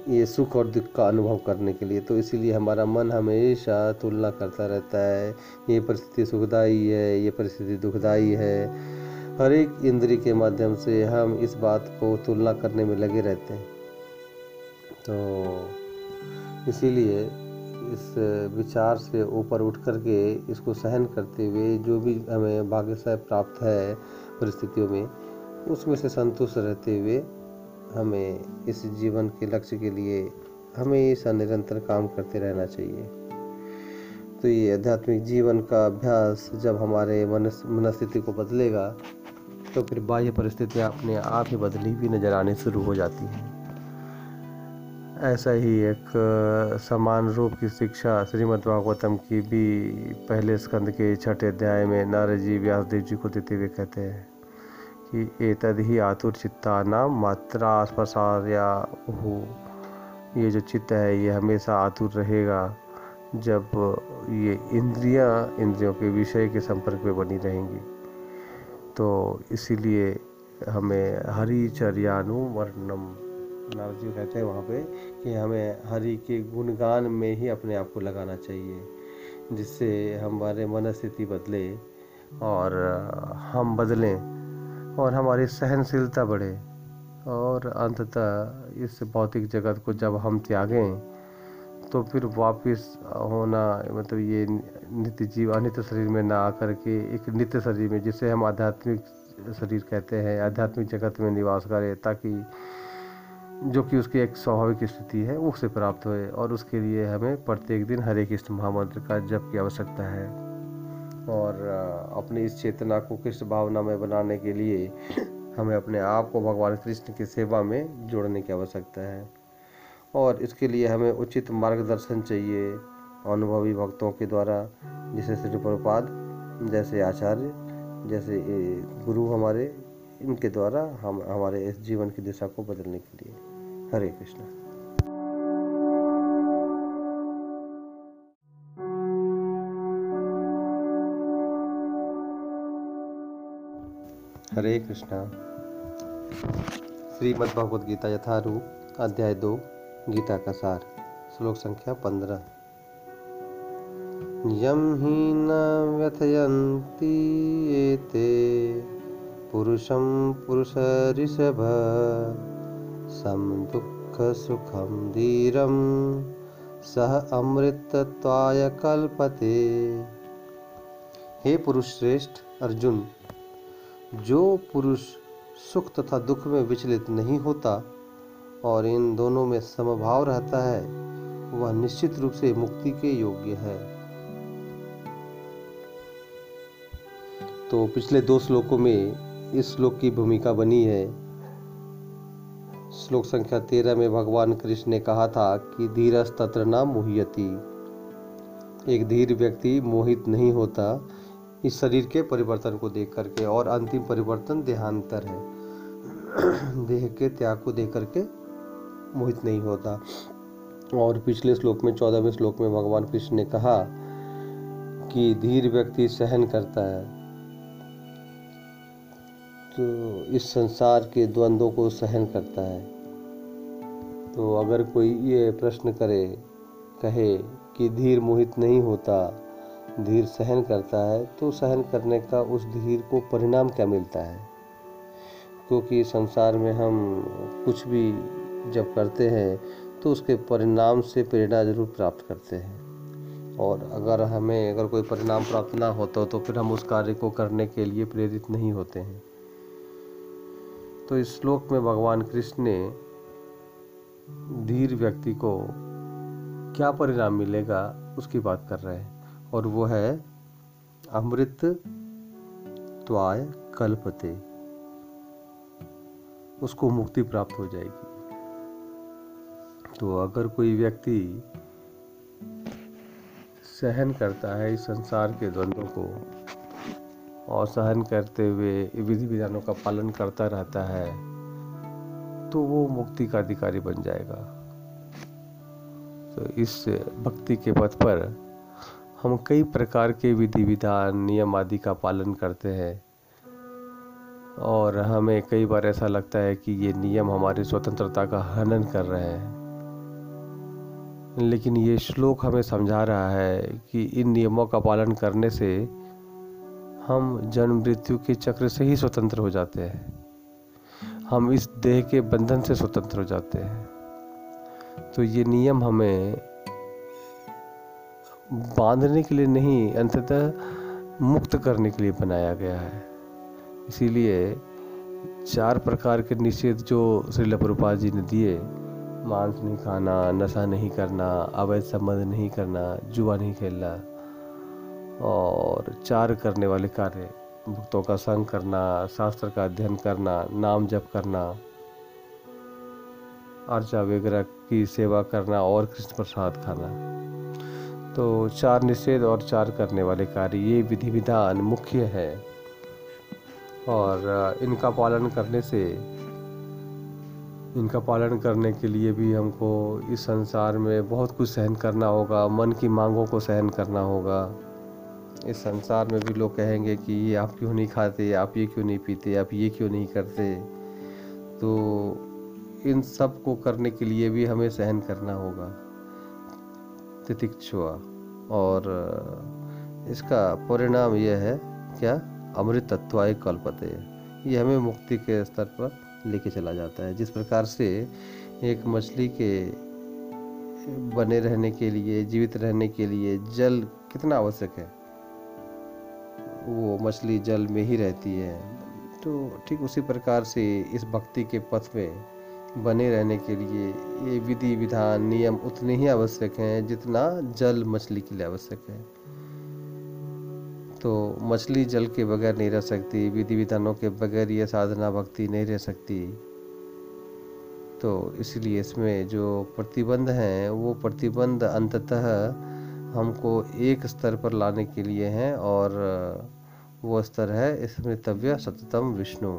ये सुख और दुख का अनुभव करने के लिए। तो इसीलिए हमारा मन हमेशा तुलना करता रहता है, ये परिस्थिति सुखदाई है, ये परिस्थिति दुखदाई है। हर एक इंद्री के माध्यम से हम इस बात को तुलना करने में लगे रहते हैं। तो इसीलिए इस विचार से ऊपर उठ कर के इसको सहन करते हुए जो भी हमें भाग्य से प्राप्त है परिस्थितियों में, उसमें से संतुष्ट रहते हुए हमें इस जीवन के लक्ष्य के लिए हमेशा निरंतर काम करते रहना चाहिए। तो ये आध्यात्मिक जीवन का अभ्यास जब हमारे मनस्थिति को बदलेगा तो फिर बाह्य परिस्थितियाँ अपने आप ही बदली हुई नज़र आने शुरू हो जाती हैं। ऐसा ही एक समान रूप की शिक्षा श्रीमद् भागवतम की भी पहले स्कंद के छठे अध्याय में नारद जी व्यासदेव जी को देते हुए कहते हैं कि एतद ही आतुर चित्ता नाम मात्रा स्पर्शार्या हो। ये जो चित्त है, ये हमेशा आतुर रहेगा जब ये इंद्रियाँ, इंद्रियों के विषय के संपर्क में बनी रहेंगी। तो इसीलिए हमें हरिचर्यानुवर्णम नारद जी कहते हैं वहाँ पे कि हमें हरि के गुणगान में ही अपने आप को लगाना चाहिए, जिससे हमारे मन स्थिति बदले और हम बदलें और हमारी सहनशीलता बढ़े। और अंततः इस भौतिक जगत को जब हम त्यागें तो फिर वापस होना मतलब ये नित्य जीव, अनित्य शरीर में ना आकर के एक नित्य शरीर में, जिसे हम आध्यात्मिक शरीर कहते हैं, आध्यात्मिक जगत में निवास करें, ताकि जो कि उसकी एक स्वाभाविक स्थिति है उसे प्राप्त होए और उसके लिए हमें प्रत्येक दिन हरे कृष्ण महामंत्र का जप की आवश्यकता है। और अपनी इस चेतना को कृष्ण भावना में बनाने के लिए हमें अपने आप को भगवान कृष्ण की सेवा में जोड़ने की आवश्यकता है। और इसके लिए हमें उचित मार्गदर्शन चाहिए अनुभवी भक्तों के द्वारा, जैसे श्री प्रपाद जैसे आचार्य, जैसे गुरु हमारे, इनके द्वारा हम, हमारे इस जीवन की दिशा को बदलने के लिए। हरे कृष्ण। हरे कृष्णा। श्रीमद् भगवद गीता यथारूप, अध्याय दो। गीता का सार, श्लोक संख्या पंद्रह। यम ही न व्यथयन्ति एते, पुरुषं पुरुष ऋषभ सम दुःख सुखम धीरम सह अमृतत्वाय कल्पते हे पुरुष श्रेष्ठ अर्जुन, जो पुरुष सुख तथा दुख में विचलित नहीं होता और इन दोनों में समभाव रहता है, वह निश्चित रूप से मुक्ति के योग्य है। तो पिछले दो श्लोकों में इस श्लोक की भूमिका बनी है। श्लोक संख्या तेरह में भगवान कृष्ण ने कहा था कि धीरस तत्र न मोहियती। एक धीर व्यक्ति मोहित नहीं होता, इस शरीर के परिवर्तन को देख करके और अंतिम परिवर्तन देहांतर है। देह के त्याग को देख करके मोहित नहीं होता। और पिछले श्लोक में, चौदहवें श्लोक में भगवान कृष्ण ने कहा कि धीर व्यक्ति सहन करता है। तो इस संसार के द्वंद्वों को सहन करता है। तो अगर कोई ये प्रश्न करे, कहे कि धीर मोहित नहीं होता, धीर सहन करता है तो सहन करने का उस धीर को परिणाम क्या मिलता है? क्योंकि संसार में हम कुछ भी जब करते हैं तो उसके परिणाम से प्रेरणा ज़रूर प्राप्त करते हैं। और अगर हमें, अगर कोई परिणाम प्राप्त ना होता तो फिर हम उस कार्य को करने के लिए प्रेरित नहीं होते हैं। तो इस श्लोक में भगवान कृष्ण ने धीर व्यक्ति को क्या परिणाम मिलेगा, उसकी बात कर रहे हैं। और वो है, अमृत त्वाय कल्पते। उसको मुक्ति प्राप्त हो जाएगी। तो अगर कोई व्यक्ति सहन करता है इस संसार के द्वंद्वों को और सहन करते हुए विधि विधानों का पालन करता रहता है तो वो मुक्ति का अधिकारी बन जाएगा। तो इस भक्ति के पथ पर हम कई प्रकार के विधि विधान, नियम आदि का पालन करते हैं। और हमें कई बार ऐसा लगता है कि ये नियम हमारी स्वतंत्रता का हनन कर रहे हैं। लेकिन ये श्लोक हमें समझा रहा है कि इन नियमों का पालन करने से हम जन्म मृत्यु के चक्र से ही स्वतंत्र हो जाते हैं। हम इस देह के बंधन से स्वतंत्र हो जाते हैं। तो ये नियम हमें बांधने के लिए नहीं, अंततः मुक्त करने के लिए बनाया गया है। इसीलिए चार प्रकार के निषेध जो श्री प्रभुपाद जी ने दिए मांस नहीं खाना, नशा नहीं करना, अवैध संबंध नहीं करना, जुआ नहीं खेलना, और चार करने वाले कार्य, भक्तों का संग करना, शास्त्र का अध्ययन करना, नाम जप करना, अर्चा वगैरह की सेवा करना और कृष्ण प्रसाद खाना। तो चार निषेध और चार करने वाले कार्य, ये विधि विधान मुख्य है। और इनका पालन करने से इनका पालन करने के लिए भी हमको इस संसार में बहुत कुछ सहन करना होगा, मन की मांगों को सहन करना होगा। इस संसार में भी लोग कहेंगे कि ये आप क्यों नहीं खाते, आप ये क्यों नहीं पीते, आप ये क्यों नहीं करते? तो इन सबको करने के लिए भी हमें सहन करना होगा। तितिक्षुआ, और इसका परिणाम यह है, क्या? अमृत तत्वाय कल्पते। ये हमें मुक्ति के स्तर पर लेके चला जाता है। जिस प्रकार से एक मछली के बने रहने के लिए, जीवित रहने के लिए जल कितना आवश्यक है? वो मछली जल में ही रहती है। तो ठीक उसी प्रकार से इस भक्ति के पथ में बने रहने के लिए ये विधि, विधान, नियम उतने ही आवश्यक हैं जितना जल मछली के लिए आवश्यक है। तो मछली जल के बगैर नहीं रह सकती विधि विधानों के बगैर ये साधना भक्ति नहीं रह सकती। तो इसलिए इसमें जो प्रतिबंध हैं, वो प्रतिबंध अंततः हमको एक स्तर पर लाने के लिए हैं और वो स्तर है स्मृतव्य सततम विष्णु।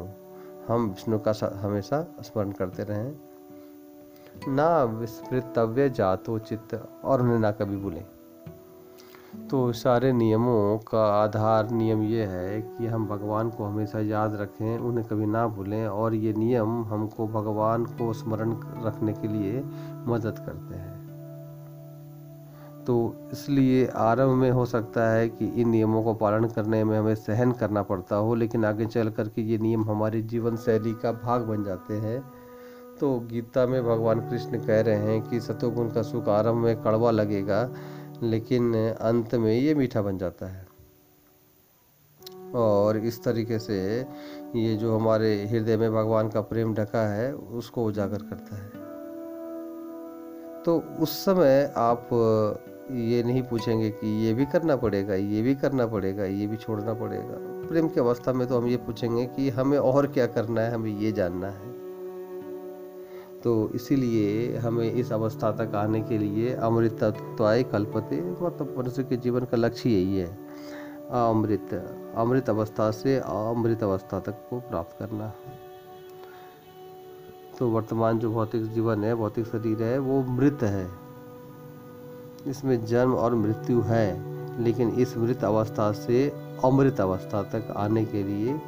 हम विष्णु का हमेशा स्मरण करते रहें। ना विस्मृतव्य जातो चित्त और उन्हें ना कभी भूलें। तो सारे नियमों का आधार नियम ये है कि हम भगवान को हमेशा याद रखें, उन्हें कभी ना भूलें और ये नियम हमको भगवान को स्मरण रखने के लिए मदद करते हैं। तो इसलिए आरंभ में हो सकता है कि इन नियमों को पालन करने में हमें सहन करना पड़ता हो, लेकिन आगे चल कर के ये नियम हमारी जीवन शैली का भाग बन जाते हैं। तो गीता में भगवान कृष्ण कह रहे हैं कि सतोगुण का सुख आरंभ में कड़वा लगेगा लेकिन अंत में ये मीठा बन जाता है। और इस तरीके से ये जो हमारे हृदय में भगवान का प्रेम ढका है, उसको उजागर करता है। तो उस समय आप ये नहीं पूछेंगे कि ये भी करना पड़ेगा, ये भी करना पड़ेगा, ये भी छोड़ना पड़ेगा। प्रेम की अवस्था में तो हम ये पूछेंगे कि हमें और क्या करना है, हमें ये जानना है। तो इसीलिए हमें इस अवस्था तक आने के लिए अमृतत्वाय कल्पते मतलब मनुष्य के जीवन का लक्ष्य यही है, अमृत अमृत अवस्था से अमृत अवस्था तक को प्राप्त करना। तो वर्तमान जो भौतिक जीवन है, भौतिक शरीर है, वो मृत है। इसमें जन्म और मृत्यु है, लेकिन इस मृत अवस्था से अमृत अवस्था तक आने के लिए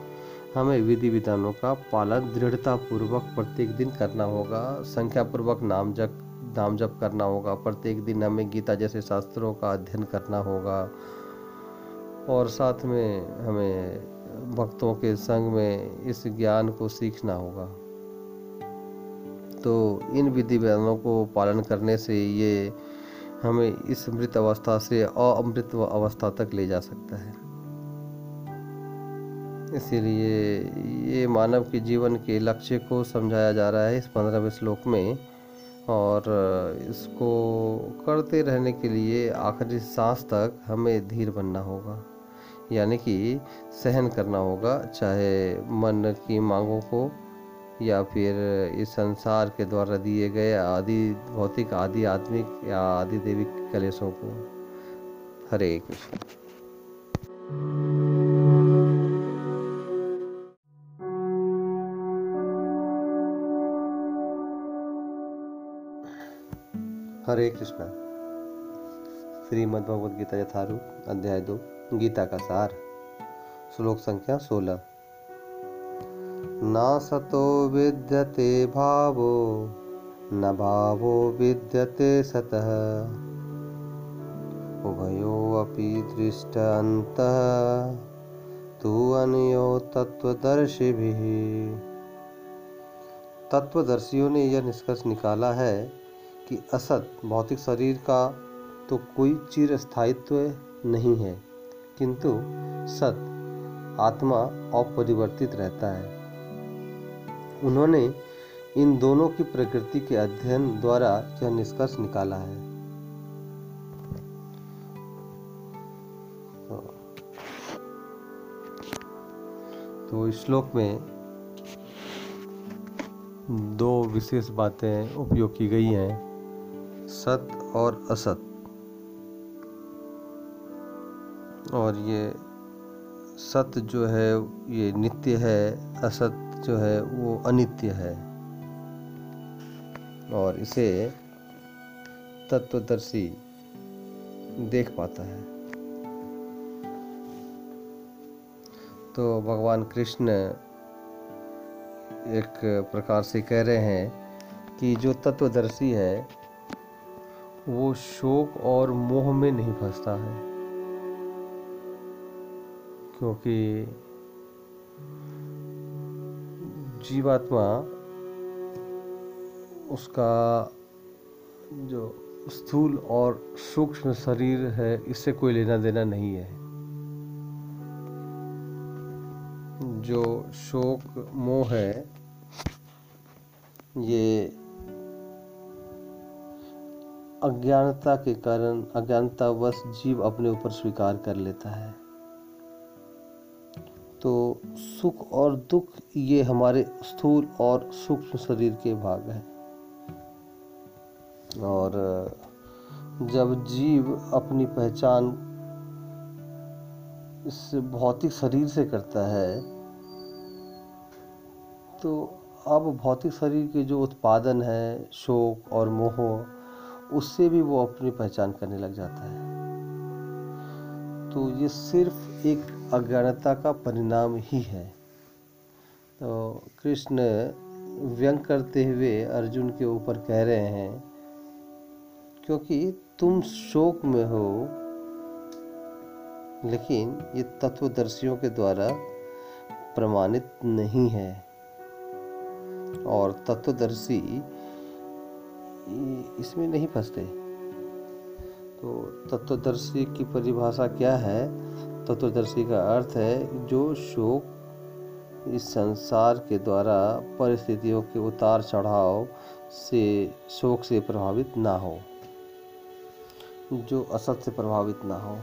हमें विधि विधानों का पालन दृढ़ता पूर्वक प्रत्येक दिन करना होगा संख्या पूर्वक नाम जप नाम जप करना होगा, प्रत्येक दिन हमें गीता जैसे शास्त्रों का अध्ययन करना होगा। और साथ में हमें भक्तों के संग में इस ज्ञान को सीखना होगा। तो इन विधि विधानों को पालन करने से ये हमें इस मृत अवस्था से अमृत अवस्था तक ले जा सकता है। इसीलिए ये मानव के जीवन के लक्ष्य को समझाया जा रहा है इस पंद्रहवें श्लोक में। और इसको करते रहने के लिए आखिरी सांस तक हमें धीर बनना होगा। यानी कि सहन करना होगा, चाहे मन की मांगों को या फिर इस संसार के द्वारा दिए गए आदि भौतिक, आदि आत्मिक या आदि देविक कलेशों को। हरे कृष्ण। हरे कृष्णा। श्रीमद् भगवद गीता यथारूप, अध्याय दो, गीता का सार, श्लोक संख्या सोलह। न सतो विद्यते भावो, न भावो विद्यते सतः। उभयोऽपि दृष्टान्तः तु अनयो तत्वदर्शिभिः तत्वदर्शियों ने यह निष्कर्ष निकाला है कि असत, भौतिक शरीर का तो कोई चिर स्थायित्व नहीं है, किंतु सत, आत्मा अपरिवर्तित रहता है। उन्होंने इन दोनों की प्रकृति के अध्ययन द्वारा यह निष्कर्ष निकाला है। तो इस श्लोक में दो विशेष बातें उपयोग की गई हैं। सत और असत। और ये सत जो है, ये नित्य है, असत जो है, वो अनित्य है। और इसे तत्वदर्शी देख पाता है। तो भगवान कृष्ण एक प्रकार से कह रहे हैं कि जो तत्वदर्शी है वो शोक और मोह में नहीं फंसता है। क्योंकि जीवात्मा उसका जो स्थूल और सूक्ष्म शरीर है इससे कोई लेना देना नहीं है। जो शोक, मोह है, ये अज्ञानता के कारण अज्ञानतावश जीव अपने ऊपर स्वीकार कर लेता है। तो सुख और दुख ये हमारे स्थूल और सूक्ष्म शरीर के भाग हैं। और, जब जीव अपनी पहचान इस भौतिक शरीर से करता है तो अब भौतिक शरीर के जो उत्पादन है, शोक और मोह उससे भी वो अपनी पहचान करने लग जाता है। तो ये सिर्फ़ एक अज्ञानता का परिणाम ही है। तो कृष्ण व्यंग करते हुए अर्जुन के ऊपर कह रहे हैं, क्योंकि तुम शोक में हो, लेकिन ये तत्वदर्शियों के द्वारा प्रमाणित नहीं है। और तत्वदर्शी इसमें नहीं फंसते। तो तत्वदर्शी की परिभाषा क्या है? तत्वदर्शी का अर्थ है जो शोक इस संसार के द्वारा परिस्थितियों के उतार चढ़ाव से शोक से प्रभावित ना हो, जो असत से प्रभावित ना हो,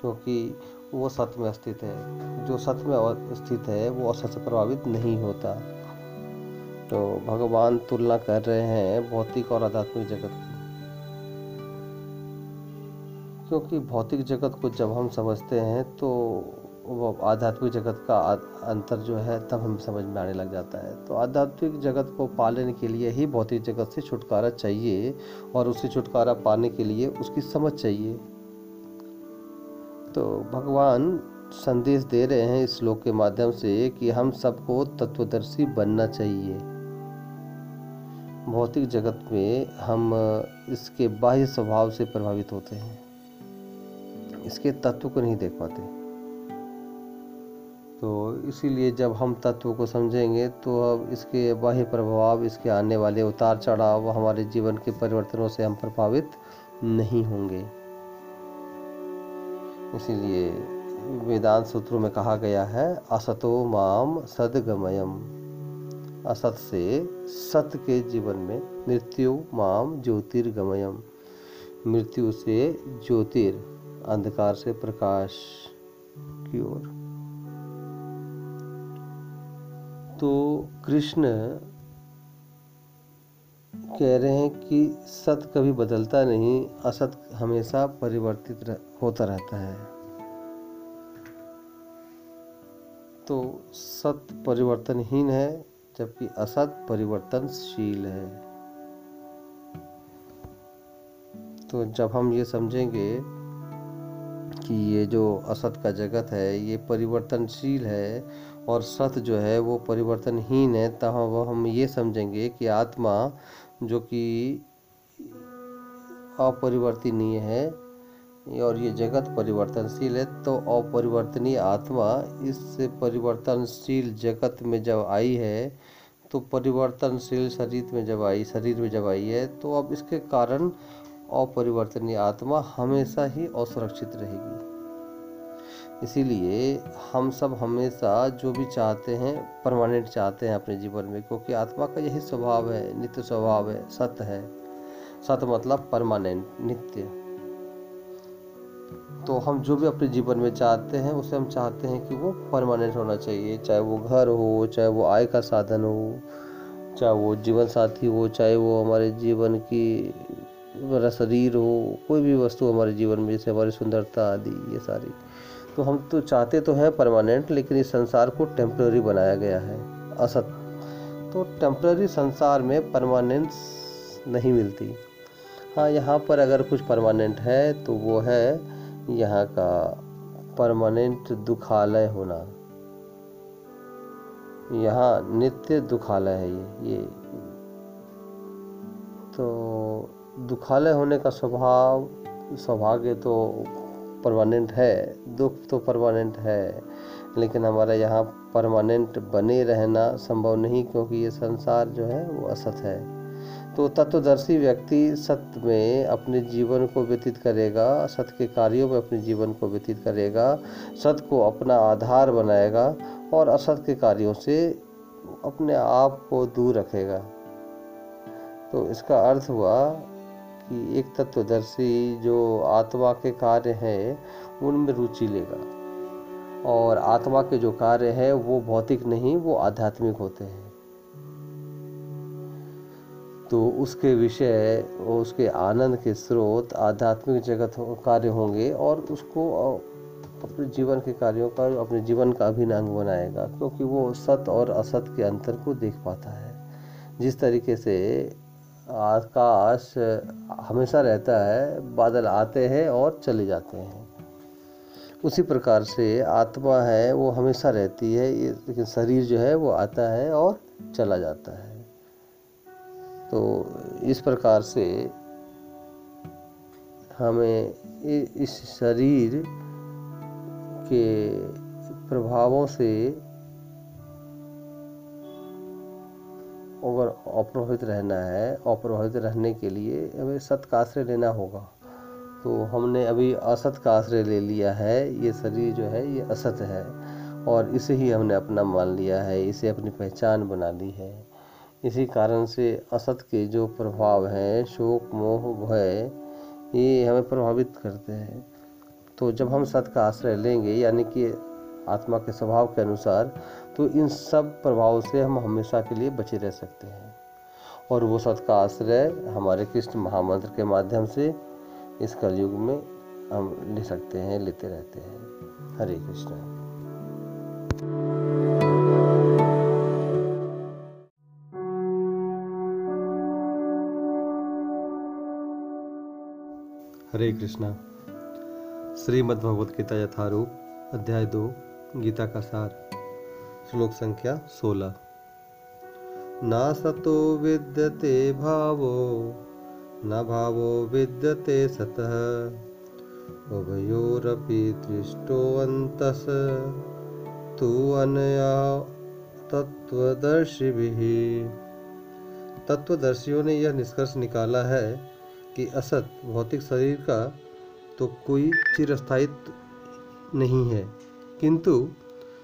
क्योंकि वो सत्य में स्थित है। जो सत्य में स्थित है, वो असत से प्रभावित नहीं होता। तो भगवान तुलना कर रहे हैं भौतिक और आध्यात्मिक जगत की। क्योंकि भौतिक जगत को जब हम समझते हैं तो वो आध्यात्मिक जगत का अंतर जो है, तब हम समझ में आने लग जाता है। तो आध्यात्मिक जगत को पालने के लिए ही भौतिक जगत से छुटकारा चाहिए और उससे छुटकारा पाने के लिए उसकी समझ चाहिए। तो भगवान संदेश दे रहे हैं इस श्लोक के माध्यम से कि हम सबको तत्वदर्शी बनना चाहिए। भौतिक जगत में हम इसके बाह्य स्वभाव से प्रभावित होते हैं। इसके तत्व को नहीं देख पाते। तो इसीलिए जब हम तत्व को समझेंगे तो अब इसके बाह्य प्रभाव, इसके आने वाले उतार चढ़ाव हमारे जीवन के परिवर्तनों से हम प्रभावित नहीं होंगे। इसीलिए वेदांत सूत्रों में कहा गया है, असतो माम सदगमयम। असत से सत के जीवन में मृत्यु माम ज्योतिर्गमयम मृत्यु से ज्योतिर अंधकार से प्रकाश की ओर। तो कृष्ण कह रहे हैं कि सत कभी बदलता नहीं असत हमेशा परिवर्तित रह, होता रहता है। तो सत परिवर्तनहीन है जबकि असत परिवर्तनशील है। तो जब हम ये समझेंगे कि ये जो असत का जगत है, ये परिवर्तनशील है और सत जो है वो परिवर्तनहीन है तब हम हम ये समझेंगे कि आत्मा जो कि अपरिवर्तनीय है और ये जगत परिवर्तनशील है तो अपरिवर्तनीय आत्मा इस परिवर्तनशील जगत में जब आई है तो परिवर्तनशील शरीर में जब आई, शरीर में जब आई है तो अब इसके कारण अपरिवर्तनीय आत्मा हमेशा ही असुरक्षित रहेगी। इसीलिए हम सब हमेशा जो भी चाहते हैं, परमानेंट चाहते हैं अपने जीवन में, क्योंकि आत्मा का यही स्वभाव है, नित्य स्वभाव है, सत्य है। सत्य मतलब परमानेंट, नित्य। तो हम जो भी अपने जीवन में चाहते हैं, उसे हम चाहते हैं कि वो परमानेंट होना चाहिए। चाहे वो घर हो, चाहे वो आय का साधन हो, चाहे वो जीवन साथी हो, चाहे वो हमारे जीवन की, हमारा शरीर हो, कोई भी वस्तु हमारे जीवन में, जैसे हमारी सुंदरता आदि, ये सारी। तो हम तो चाहते तो हैं परमानेंट लेकिन इस संसार को टेम्प्रेरी बनाया गया है, असत। तो टेम्प्रेरी संसार में परमानेंस नहीं मिलती। हाँ यहाँ पर अगर कुछ परमानेंट है तो वो है यहाँ का परमानेंट दुखालय होना। यहाँ नित्य दुखालय है ये ये। तो दुखालय होने का स्वभाव, सौभाग्य तो परमानेंट है, दुख तो परमानेंट है, लेकिन हमारा यहाँ परमानेंट बने रहना संभव नहीं, क्योंकि ये संसार जो है वो असत है। तो तत्वदर्शी व्यक्ति सत्य में अपने जीवन को व्यतीत करेगा सत्य के कार्यों में अपने जीवन को व्यतीत करेगा सत्य को अपना आधार बनाएगा और असत के कार्यों से अपने आप को दूर रखेगा। तो इसका अर्थ हुआ कि एक तत्वदर्शी जो आत्मा के कार्य हैं, उनमें रुचि लेगा। और आत्मा के जो कार्य हैं, वो भौतिक नहीं, वो आध्यात्मिक होते हैं। तो उसके विषय उसके आनंद के स्रोत आध्यात्मिक जगत कार्य होंगे और उसको अपने जीवन के कार्यों का, अपने जीवन का अभिन्न बनाएगा, क्योंकि वो सत और असत के अंतर को देख पाता है। जिस तरीके से आकाश हमेशा रहता है, बादल आते हैं और चले जाते हैं। उसी प्रकार से आत्मा है, वो हमेशा रहती है लेकिन शरीर जो है वो आता है और चला जाता है। तो इस प्रकार से हमें इस शरीर के प्रभावों से अगर अप्रभावित रहना है अप्रभावित रहने के लिए हमें सत का आश्रय लेना होगा। तो हमने अभी असत का आश्रय ले लिया है, ये शरीर जो है, ये असत है और इसे ही हमने अपना मान लिया है, इसे अपनी पहचान बना ली है। इसी कारण से असत के जो प्रभाव हैं, शोक, मोह, भय, ये हमें प्रभावित करते हैं। तो जब हम सत का आश्रय लेंगे, यानी कि आत्मा के स्वभाव के अनुसार तो इन सब प्रभावों से हम हमेशा के लिए बचे रह सकते हैं। और वो सत का आश्रय हमारे कृष्ण महामंत्र के माध्यम से इस कलयुग में हम ले सकते हैं, लेते रहते हैं। हरे कृष्ण। हरे कृष्णा। श्रीमद्भगवद गीता यथारूप, अध्याय दो, गीता का सार। श्लोक संख्या सोलह। न सतो विद्यते भावो, न भावो विद्यते सतः। उभयोरपि दृष्टोऽन्तस् तु अनया तत्वदर्शिभिः तत्वदर्शियों ने यह निष्कर्ष निकाला है कि असत, भौतिक शरीर का तो कोई चिरस्थायित्व नहीं है। किंतु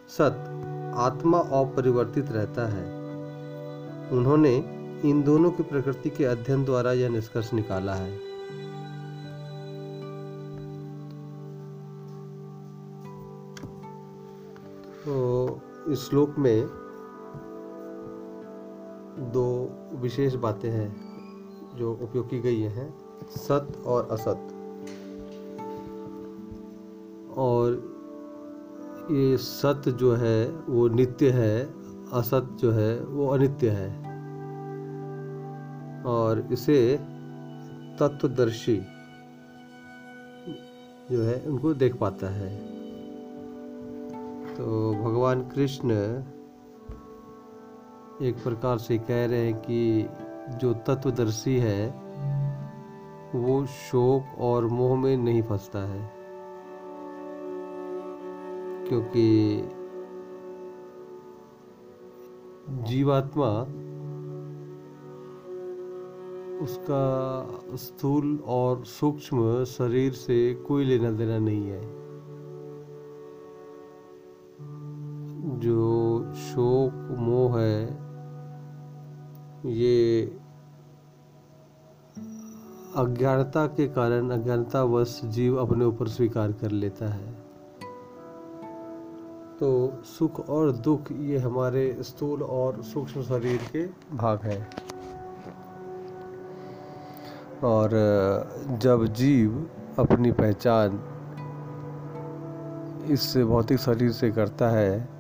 सत, आत्मा अपरिवर्तित रहता है। उन्होंने इन दोनों की प्रकृति के अध्ययन द्वारा यह निष्कर्ष निकाला है। तो इस श्लोक में दो विशेष बातें हैं। जो उपयोग की गई है, सत और असत। और ये सत्य जो है, वो नित्य है, असत जो है, वो अनित्य है। और इसे तत्वदर्शी जो है, उनको देख पाता है। तो भगवान कृष्ण एक प्रकार से कह रहे हैं कि जो तत्वदर्शी है, वो शोक और मोह में नहीं फंसता है। क्योंकि जीवात्मा उसका स्थूल और सूक्ष्म शरीर से कोई लेना देना नहीं है। जो शोक, मोह है ये अज्ञानता के कारण अज्ञानतावश जीव अपने ऊपर स्वीकार कर लेता है। तो सुख और दुख ये हमारे स्थूल और सूक्ष्म शरीर के भाग हैं। और जब जीव अपनी पहचान इस भौतिक शरीर से करता है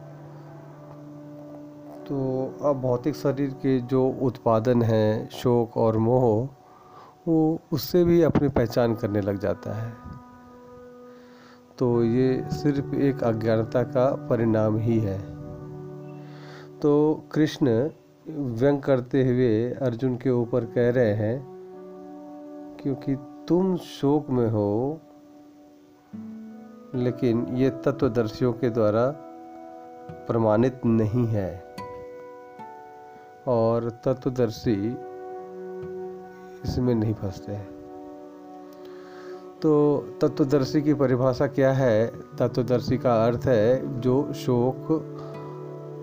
तो अब भौतिक शरीर के जो उत्पादन हैं, शोक और मोह, वो उससे भी अपनी पहचान करने लग जाता है। तो ये सिर्फ़ एक अज्ञानता का परिणाम ही है। तो कृष्ण व्यंग करते हुए अर्जुन के ऊपर कह रहे हैं, क्योंकि तुम शोक में हो, लेकिन ये तत्वदर्शियों के द्वारा प्रमाणित नहीं है। और तत्वदर्शी इसमें नहीं फंसते हैं। तो तत्वदर्शी की परिभाषा क्या है? तत्वदर्शी का अर्थ है जो शोक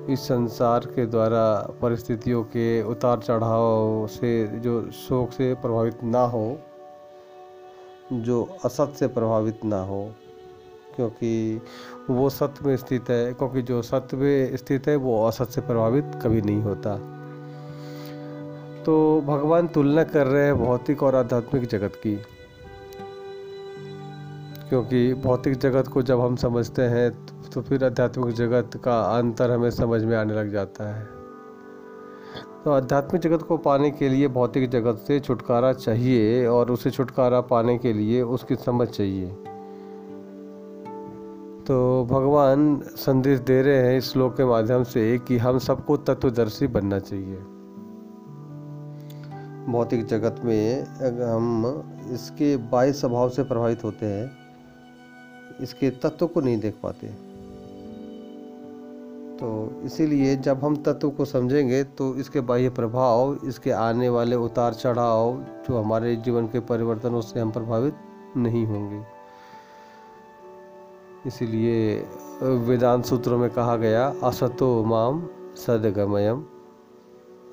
इस संसार के द्वारा, परिस्थितियों के उतार चढ़ाव से, जो शोक से प्रभावित ना हो, जो असत से प्रभावित ना हो, क्योंकि वो सत्य में स्थित है, क्योंकि जो सत्य में स्थित है, वो असत से प्रभावित कभी नहीं होता। तो भगवान तुलना कर रहे हैं भौतिक और आध्यात्मिक जगत की। क्योंकि भौतिक जगत को जब हम समझते हैं तो फिर आध्यात्मिक जगत का अंतर हमें समझ में आने लग जाता है। तो आध्यात्मिक जगत को पाने के लिए भौतिक जगत से छुटकारा चाहिए और उसे छुटकारा पाने के लिए उसकी समझ चाहिए। तो भगवान संदेश दे रहे हैं इस श्लोक के माध्यम से कि हम सबको तत्वदर्शी बनना चाहिए। भौतिक जगत में हम इसके बाह्य स्वभाव से प्रभावित होते हैं, इसके तत्व को नहीं देख पाते। तो इसीलिए जब हम तत्व को समझेंगे तो इसके बाह्य प्रभाव, इसके आने वाले उतार चढ़ाव, जो हमारे जीवन के परिवर्तन उससे हम प्रभावित नहीं होंगे। इसीलिए वेदांत सूत्रों में कहा गया, असतो माम सदगमयम,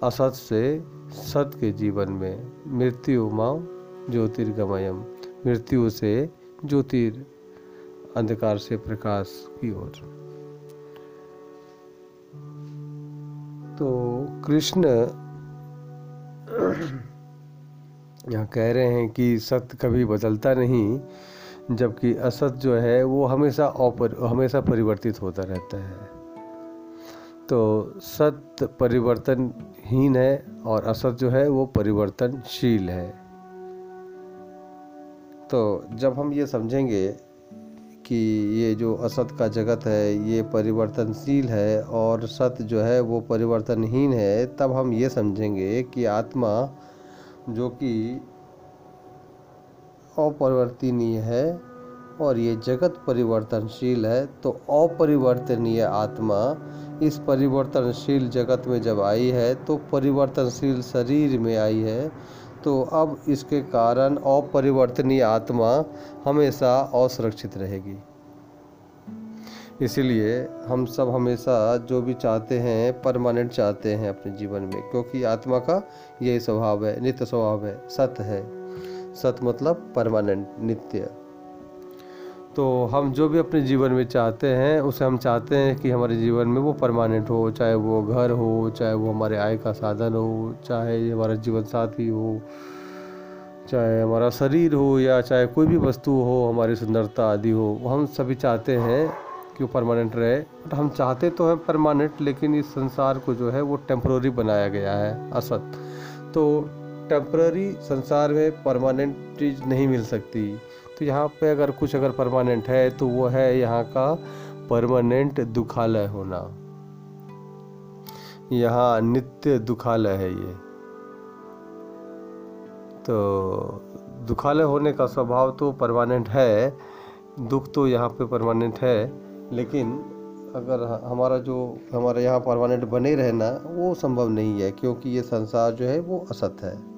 असत से सत के जीवन में मृत्यु माम ज्योतिर्गमयम। मृत्यु से ज्योतिर अंधकार से प्रकाश की ओर। तो कृष्ण यहाँ कह रहे हैं कि सत्य कभी बदलता नहीं, जबकि असत जो है वो हमेशा हमेशा परिवर्तित होता रहता है। तो सत्य परिवर्तनहीन है और असत जो है वो परिवर्तनशील है। तो जब हम ये समझेंगे कि ये जो असत का जगत है, ये परिवर्तनशील है और सत्य जो है वो परिवर्तनहीन है, तब हम ये समझेंगे कि आत्मा जो कि अपरिवर्तनीय है और ये जगत परिवर्तनशील है तो अपरिवर्तनीय आत्मा इस परिवर्तनशील जगत में जब आई है तो परिवर्तनशील शरीर में आई है। तो अब इसके कारण अपरिवर्तनीय आत्मा हमेशा असुरक्षित रहेगी। इसीलिए हम सब हमेशा जो भी चाहते हैं, परमानेंट चाहते हैं अपने जीवन में, क्योंकि आत्मा का यही स्वभाव है, नित्य स्वभाव है, सत्य है। सत्य मतलब परमानेंट, नित्य। तो हम जो भी अपने जीवन में चाहते हैं, उसे हम चाहते हैं कि हमारे जीवन में वो परमानेंट हो, चाहे वो घर हो, चाहे वो हमारे आय का साधन हो, चाहे हमारा जीवन साथी हो, चाहे हमारा शरीर हो या चाहे कोई भी वस्तु हो, हमारी सुंदरता आदि हो हम सभी चाहते हैं कि वो परमानेंट रहे। बट हम चाहते तो हैं परमानेंट, लेकिन इस संसार को जो है वो टेम्प्रोरी बनाया गया है, असत। तो टेम्प्ररी संसार में परमानेंट चीज़ नहीं मिल सकती। तो यहाँ पे अगर कुछ अगर परमानेंट है तो वो है यहाँ का परमानेंट दुखालय होना। यहाँ नित्य दुखालय है ये। तो दुखालय होने का स्वभाव तो परमानेंट है, दुख तो यहाँ पे परमानेंट है, लेकिन अगर हमारा जो, हमारा यहाँ परमानेंट बने रहना, वो संभव नहीं है, क्योंकि ये संसार जो है, वो असत है।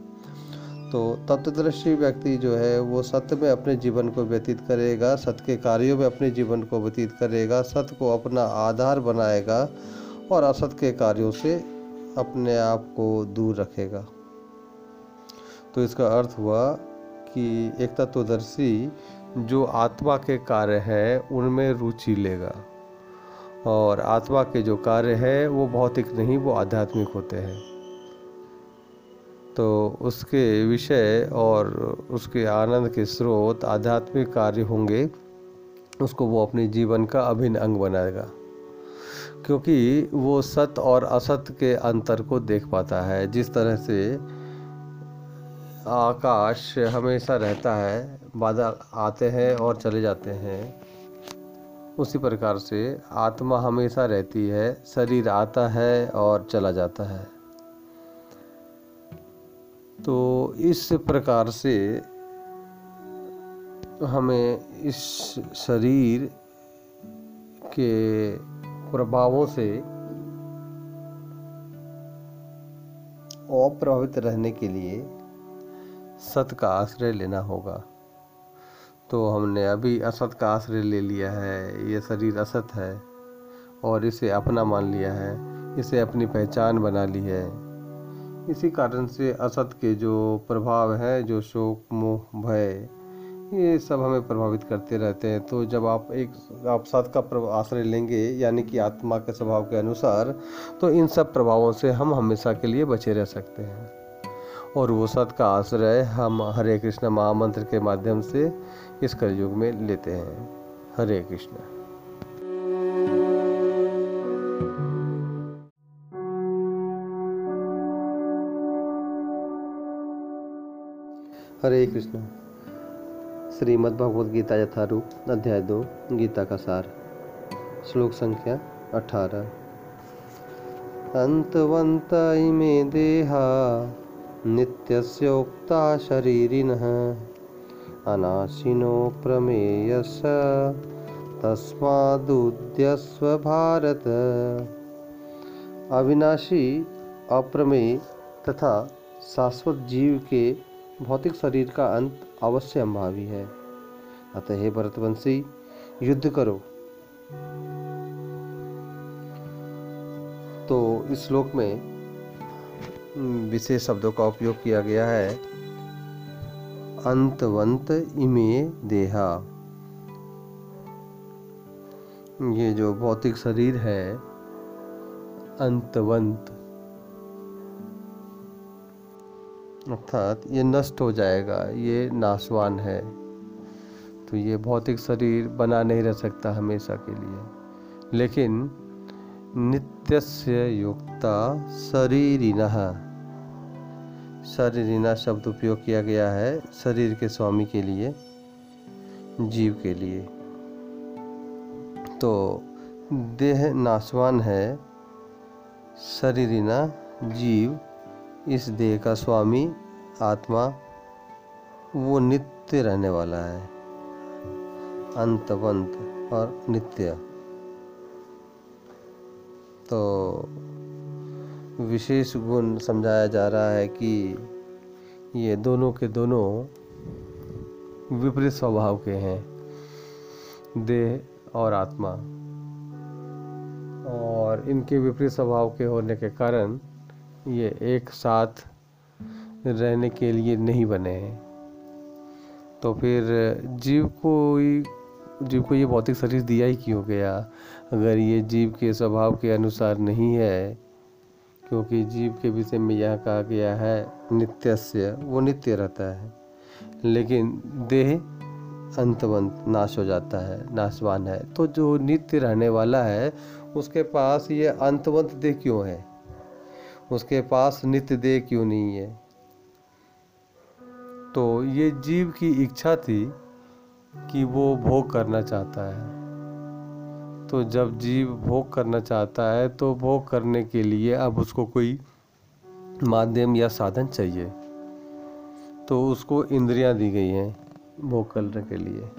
तो तत्वदर्शी व्यक्ति जो है, वो सत्य में अपने जीवन को व्यतीत करेगा, सत्य के कार्यों में अपने जीवन को व्यतीत करेगा, सत्य को अपना आधार बनाएगा और असत के कार्यों से अपने आप को दूर रखेगा। तो इसका अर्थ हुआ कि एक तत्वदर्शी जो आत्मा के कार्य है, उनमें रुचि लेगा और आत्मा के जो कार्य है, वो भौतिक नहीं, वो आध्यात्मिक होते हैं। तो उसके विषय और उसके आनंद के स्रोत, आध्यात्मिक कार्य होंगे, उसको वो अपने जीवन का अभिन्न अंग बनाएगा। क्योंकि वो सत्य और असत के अंतर को देख पाता है। जिस तरह से आकाश हमेशा रहता है, बादल आते हैं और चले जाते हैं, उसी प्रकार से आत्मा हमेशा रहती है, शरीर आता है और चला जाता है। तो इस प्रकार से हमें इस शरीर के प्रभावों से अप्रभावित रहने के लिए सत का आश्रय लेना होगा। तो हमने अभी असत का आश्रय ले लिया है, ये शरीर असत है और इसे अपना मान लिया है, इसे अपनी पहचान बना ली है। इसी कारण से असत के जो प्रभाव हैं, जो शोक, मोह, भय, ये सब हमें प्रभावित करते रहते हैं। तो जब आप एक, आप सत का आश्रय लेंगे, यानी कि आत्मा के स्वभाव के अनुसार तो इन सब प्रभावों से हम हमेशा के लिए बचे रह सकते हैं। और वो सत का आश्रय हम हरे कृष्ण महामंत्र के माध्यम से इस कलयुग में लेते हैं। हरे कृष्ण। हरे कृष्ण। श्रीमद् भगवद गीता यथारूप, अध्याय दो, गीता का सार। श्लोक संख्या अठारह। अंतवंत इमे देहा, नित्यस्योक्ता शरीरिणः अनाशिनो प्रमेयस, तस्मादुद्यस्व भारत। अविनाशी, अप्रमेय तथा शाश्वत जीव के भौतिक शरीर का अंत अवश्य संभावी है। अतः हे भरतवंशी, युद्ध करो। तो इस श्लोक में विशेष शब्दों का उपयोग किया गया है। अंतवंत इमे देहा। ये जो भौतिक शरीर है, अंतवंत अर्थात ये नष्ट हो जाएगा, ये नाशवान है। तो ये भौतिक शरीर बना नहीं रह सकता हमेशा के लिए। लेकिन नित्य से युक्ता शरीरिन शरीरिना शब्द उपयोग किया गया है शरीर के स्वामी के लिए, जीव के लिए। तो देह नाशवान है शरीरिना जीव इस देह का स्वामी आत्मा, वो नित्य रहने वाला है। अंत अंतवंत और नित्य। तो विशेष गुण समझाया जा रहा है कि ये दोनों के दोनों विपरीत स्वभाव के हैं, देह और आत्मा। और इनके विपरीत स्वभाव के होने के कारण ये एक साथ रहने के लिए नहीं बने हैं। तो फिर जीव को जीव को ये भौतिक शरीर दिया ही क्यों गया? अगर ये जीव के स्वभाव के अनुसार नहीं है, क्योंकि जीव के विषय में यह कहा गया है, नित्यस्य, वो नित्य रहता है। लेकिन देह अंतवंत नाश हो जाता है, नाशवान है। तो जो नित्य रहने वाला है, उसके पास ये अंतवंत देह क्यों है? उसके पास नित्य देह क्यों नहीं है? तो ये जीव की इच्छा थी कि वो भोग करना चाहता है। तो जब जीव भोग करना चाहता है तो भोग करने के लिए अब उसको कोई माध्यम या साधन चाहिए। तो उसको इंद्रियाँ दी गई हैं भोग करने के लिए।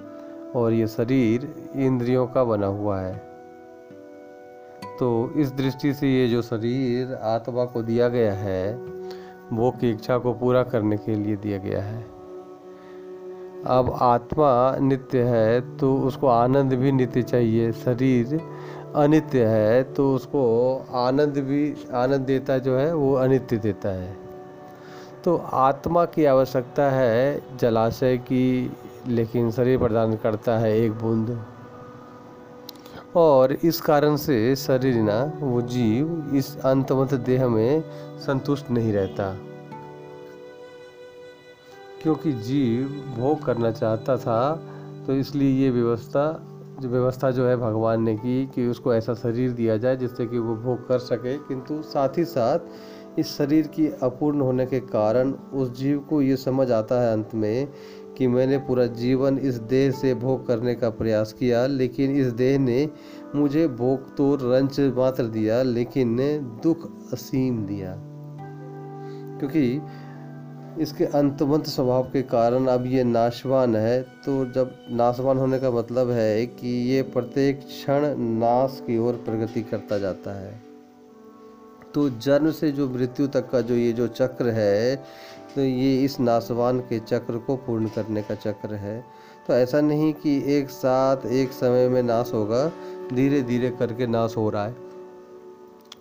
और ये शरीर इंद्रियों का बना हुआ है। तो इस दृष्टि से ये जो शरीर आत्मा को दिया गया है, वो की इच्छा को पूरा करने के लिए दिया गया है। अब आत्मा नित्य है तो उसको आनंद भी नित्य चाहिए। शरीर अनित्य है तो उसको आनंद भी, आनंद देता जो है, वो अनित्य देता है। तो आत्मा की आवश्यकता है जलाशय की, लेकिन शरीर प्रदान करता है एक बूंद। और इस कारण से शरीर ना, वो जीव इस अंतमत देह में संतुष्ट नहीं रहता। क्योंकि जीव भोग करना चाहता था तो इसलिए ये व्यवस्था जो व्यवस्था जो है भगवान ने की कि उसको ऐसा शरीर दिया जाए जिससे कि वो भोग कर सके। किंतु साथ ही साथ इस शरीर की अपूर्ण होने के कारण उस जीव को ये समझ आता है अंत में कि मैंने पूरा जीवन इस देह से भोग करने का प्रयास किया, लेकिन इस देह ने मुझे भोग तो रंच मात्र दिया, लेकिन ने दुख असीम दिया। क्योंकि इसके अंतवंत स्वभाव के कारण अब ये नाशवान है तो जब नाशवान होने का मतलब है कि ये प्रत्येक क्षण नाश की ओर प्रगति करता जाता है। तो जन्म से जो मृत्यु तक का जो ये जो चक्र है तो ये इस नासवान के चक्र को पूर्ण करने का चक्र है। तो ऐसा नहीं कि एक साथ एक समय में नाश होगा धीरे धीरे करके नाश हो रहा है।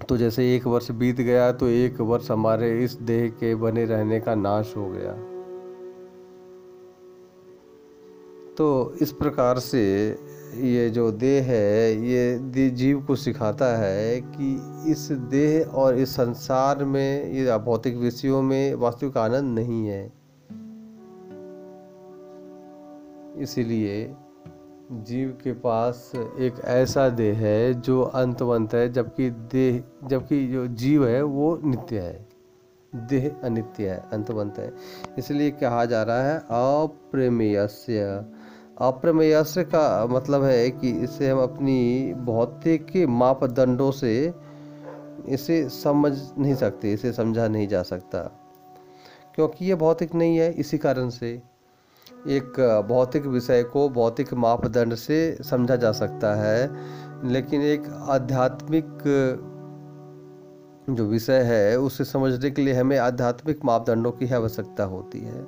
तो जैसे एक वर्ष बीत गया तो एक वर्ष हमारे इस देह के बने रहने का नाश हो गया। तो इस प्रकार से ये जो देह है, ये जीव को सिखाता है कि इस देह और इस संसार में, ये भौतिक विषयों में वास्तविक आनंद नहीं है। इसीलिए जीव के पास एक ऐसा देह है जो अंतवंत है, जबकि देह, जबकि जो जीव है वो नित्य है। देह अनित्य है, अंतवंत है। इसलिए कहा जा रहा है, अप्रेमेयस्य। अप्रमेयस्य का मतलब है कि इसे हम अपनी भौतिक मापदंडों से इसे समझ नहीं सकते, इसे समझा नहीं जा सकता। क्योंकि ये भौतिक नहीं है, इसी कारण से एक भौतिक विषय को भौतिक मापदंड से समझा जा सकता है। लेकिन एक आध्यात्मिक जो विषय है, उसे समझने के लिए हमें आध्यात्मिक मापदंडों की आवश्यकता होती है।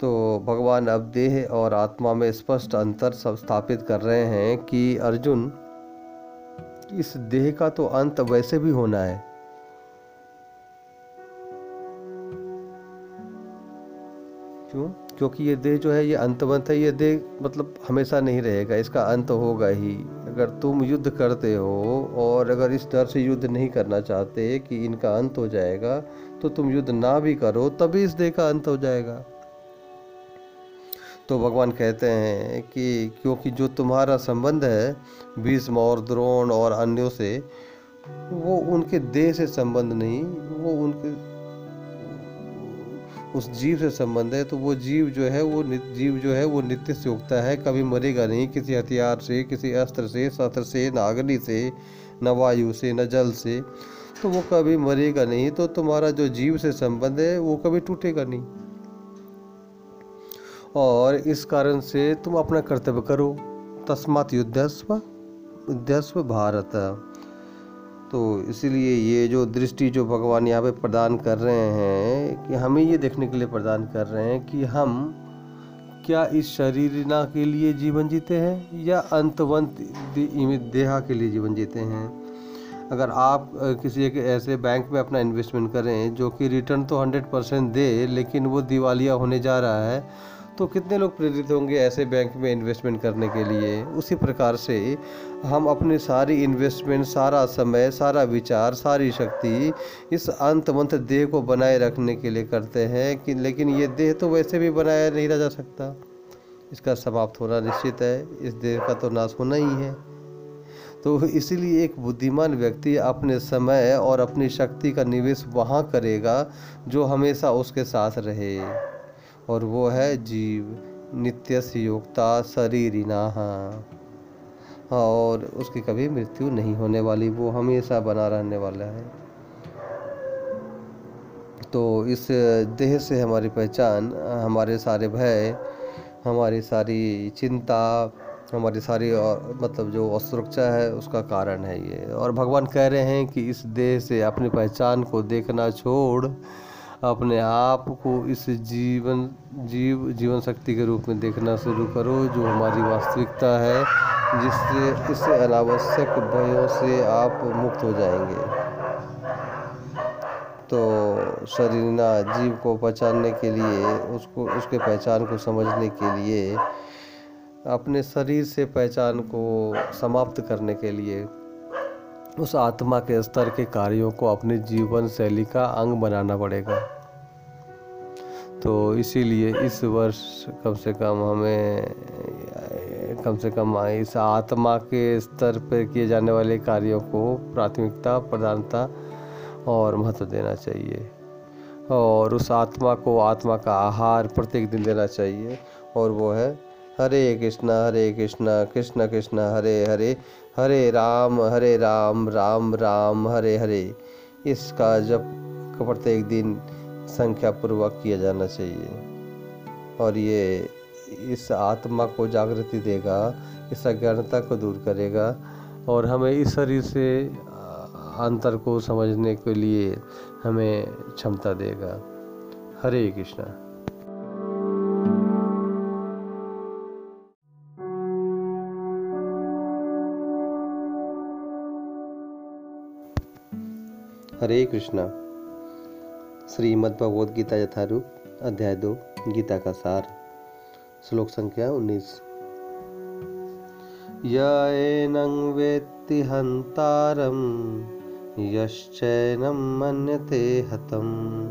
तो भगवान अब देह और आत्मा में स्पष्ट अंतर स्थापित कर रहे हैं कि अर्जुन, इस देह का तो अंत वैसे भी होना है। क्यों? क्योंकि ये देह जो है, ये अंतवंत है, ये देह मतलब हमेशा नहीं रहेगा, इसका अंत होगा ही। अगर तुम युद्ध करते हो और अगर इस डर से युद्ध नहीं करना चाहते कि इनका अंत हो जाएगा तो तुम युद्ध ना भी करो, तभी इस देह का अंत हो जाएगा। तो भगवान कहते हैं कि क्योंकि जो तुम्हारा संबंध है, भीष्म और द्रोण और अन्यों से, वो उनके देह से संबंध नहीं, वो उनके, उस जीव से संबंध है तो वो जीव जो है, वो जीव जो है, वो नित्य से उगता है, कभी मरेगा नहीं, किसी हथियार से, किसी अस्त्र से, शस्त्र से, न अग्नि से, न वायु से, न जल से तो वो कभी मरेगा नहीं तो तुम्हारा जो जीव से संबंध है, वो कभी टूटेगा नहीं। और इस कारण से तुम अपना कर्तव्य करो। तस्मात युद्धस्व युद्धस्व भारत। तो इसीलिए ये जो दृष्टि जो भगवान यहाँ पे प्रदान कर रहे हैं, कि हमें ये देखने के लिए प्रदान कर रहे हैं कि हम क्या इस शरीर ना के लिए जीवन जीते हैं, या अंतवंत देहा के लिए जीवन जीते हैं। अगर आप किसी एक ऐसे बैंक में अपना इन्वेस्टमेंट करें जो कि रिटर्न तो हंड्रेड परसेंट दे, लेकिन वो दिवालिया होने जा रहा है तो कितने लोग प्रेरित होंगे ऐसे बैंक में इन्वेस्टमेंट करने के लिए? उसी प्रकार से हम अपनी सारी इन्वेस्टमेंट सारा समय, सारा विचार, सारी शक्ति इस अंतमंत देह को बनाए रखने के लिए करते हैं कि लेकिन ये देह तो वैसे भी बनाया नहीं रह जा सकता। इसका समाप्त होना निश्चित है। इस देह का तो नाश होना ही है। तो इसीलिए एक बुद्धिमान व्यक्ति अपने समय और अपनी शक्ति का निवेश वहाँ करेगा जो हमेशा उसके साथ रहे। और वो है जीव नित्य योगता शरीरिना और उसकी कभी मृत्यु नहीं होने वाली, वो हमेशा बना रहने वाला है। तो इस देह से हमारी पहचान, हमारे सारे भय, हमारी सारी चिंता, हमारी सारी और मतलब जो असुरक्षा है, उसका कारण है ये। और भगवान कह रहे हैं कि इस देह से अपनी पहचान को देखना छोड़ अपने आप को इस जीवन, जीव, जीवन शक्ति के रूप में देखना शुरू करो, जो हमारी वास्तविकता है, जिससे इस अनावश्यक भयों से आप मुक्त हो जाएँगे। तो शरीरना जीव को पहचानने के लिए, उसको, उसके पहचान को समझने के लिए, अपने शरीर से पहचान को समाप्त करने के लिए उस आत्मा के स्तर के कार्यों को अपने जीवन शैली का अंग बनाना पड़ेगा। तो इसीलिए इस वर्ष कम से कम हमें, कम से कम इस आत्मा के स्तर पर किए जाने वाले कार्यों को प्राथमिकता, प्रधानता और महत्व देना चाहिए। और उस आत्मा को आत्मा का आहार प्रत्येक दिन देना चाहिए। और वो है हरे कृष्णा हरे कृष्णा, कृष्ण कृष्ण, हरे हरे हरे राम हरे राम राम राम, हरे हरे। इसका जब प्रत्येक दिन संख्या पूर्वक किया जाना चाहिए। और ये इस आत्मा को जागृति देगा, इस अज्ञानता को दूर करेगा और हमें इस शरीर से अंतर को समझने के लिए हमें क्षमता देगा। हरे कृष्णा। हरे कृष्णा। श्रीमद् गीता यथारूप, अध्याय दो, गीता का सार, श्लोक संख्या उन्नीस। यैनं वेत्ति हन्तारं यश्चैनं मन्यते हतम्।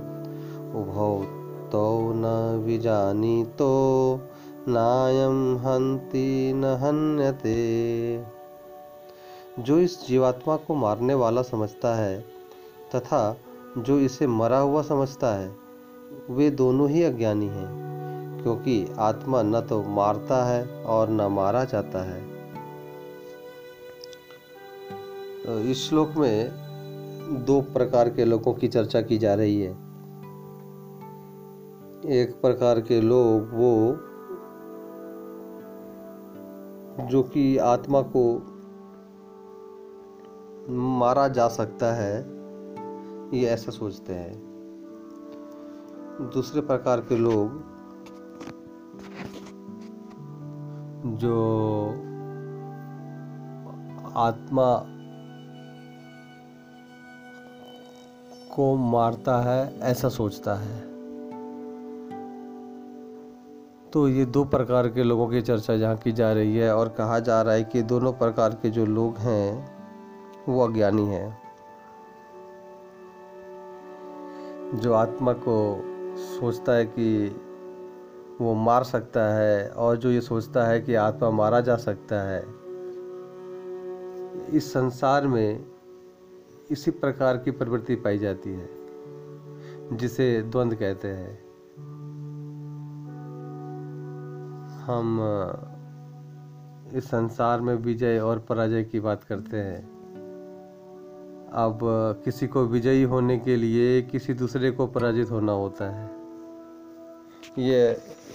उभौ तौ न विजानीतो नायम हंति न हन्यते। जो इस जीवात्मा को मारने वाला समझता है तथा जो इसे मरा हुआ समझता है, वे दोनों ही अज्ञानी हैं, क्योंकि आत्मा न तो मारता है और न मारा जाता है। इस श्लोक में दो प्रकार के लोगों की चर्चा की जा रही है। एक प्रकार के लोग वो, जो कि आत्मा को मारा जा सकता है ये ऐसा सोचते हैं। दूसरे प्रकार के लोग जो आत्मा को मारता है, ऐसा सोचता है। तो ये दो प्रकार के लोगों की चर्चा जहाँ की जा रही है और कहा जा रहा है कि दोनों प्रकार के जो लोग हैं, वो अज्ञानी हैं। जो आत्मा को सोचता है कि वो मार सकता है और जो ये सोचता है कि आत्मा मारा जा सकता है, इस संसार में इसी प्रकार की प्रवृत्ति पाई जाती है, जिसे द्वंद्व कहते हैं। हम इस संसार में विजय और पराजय की बात करते हैं। अब, किसी को विजयी होने के लिए किसी दूसरे को पराजित होना होता है। ये,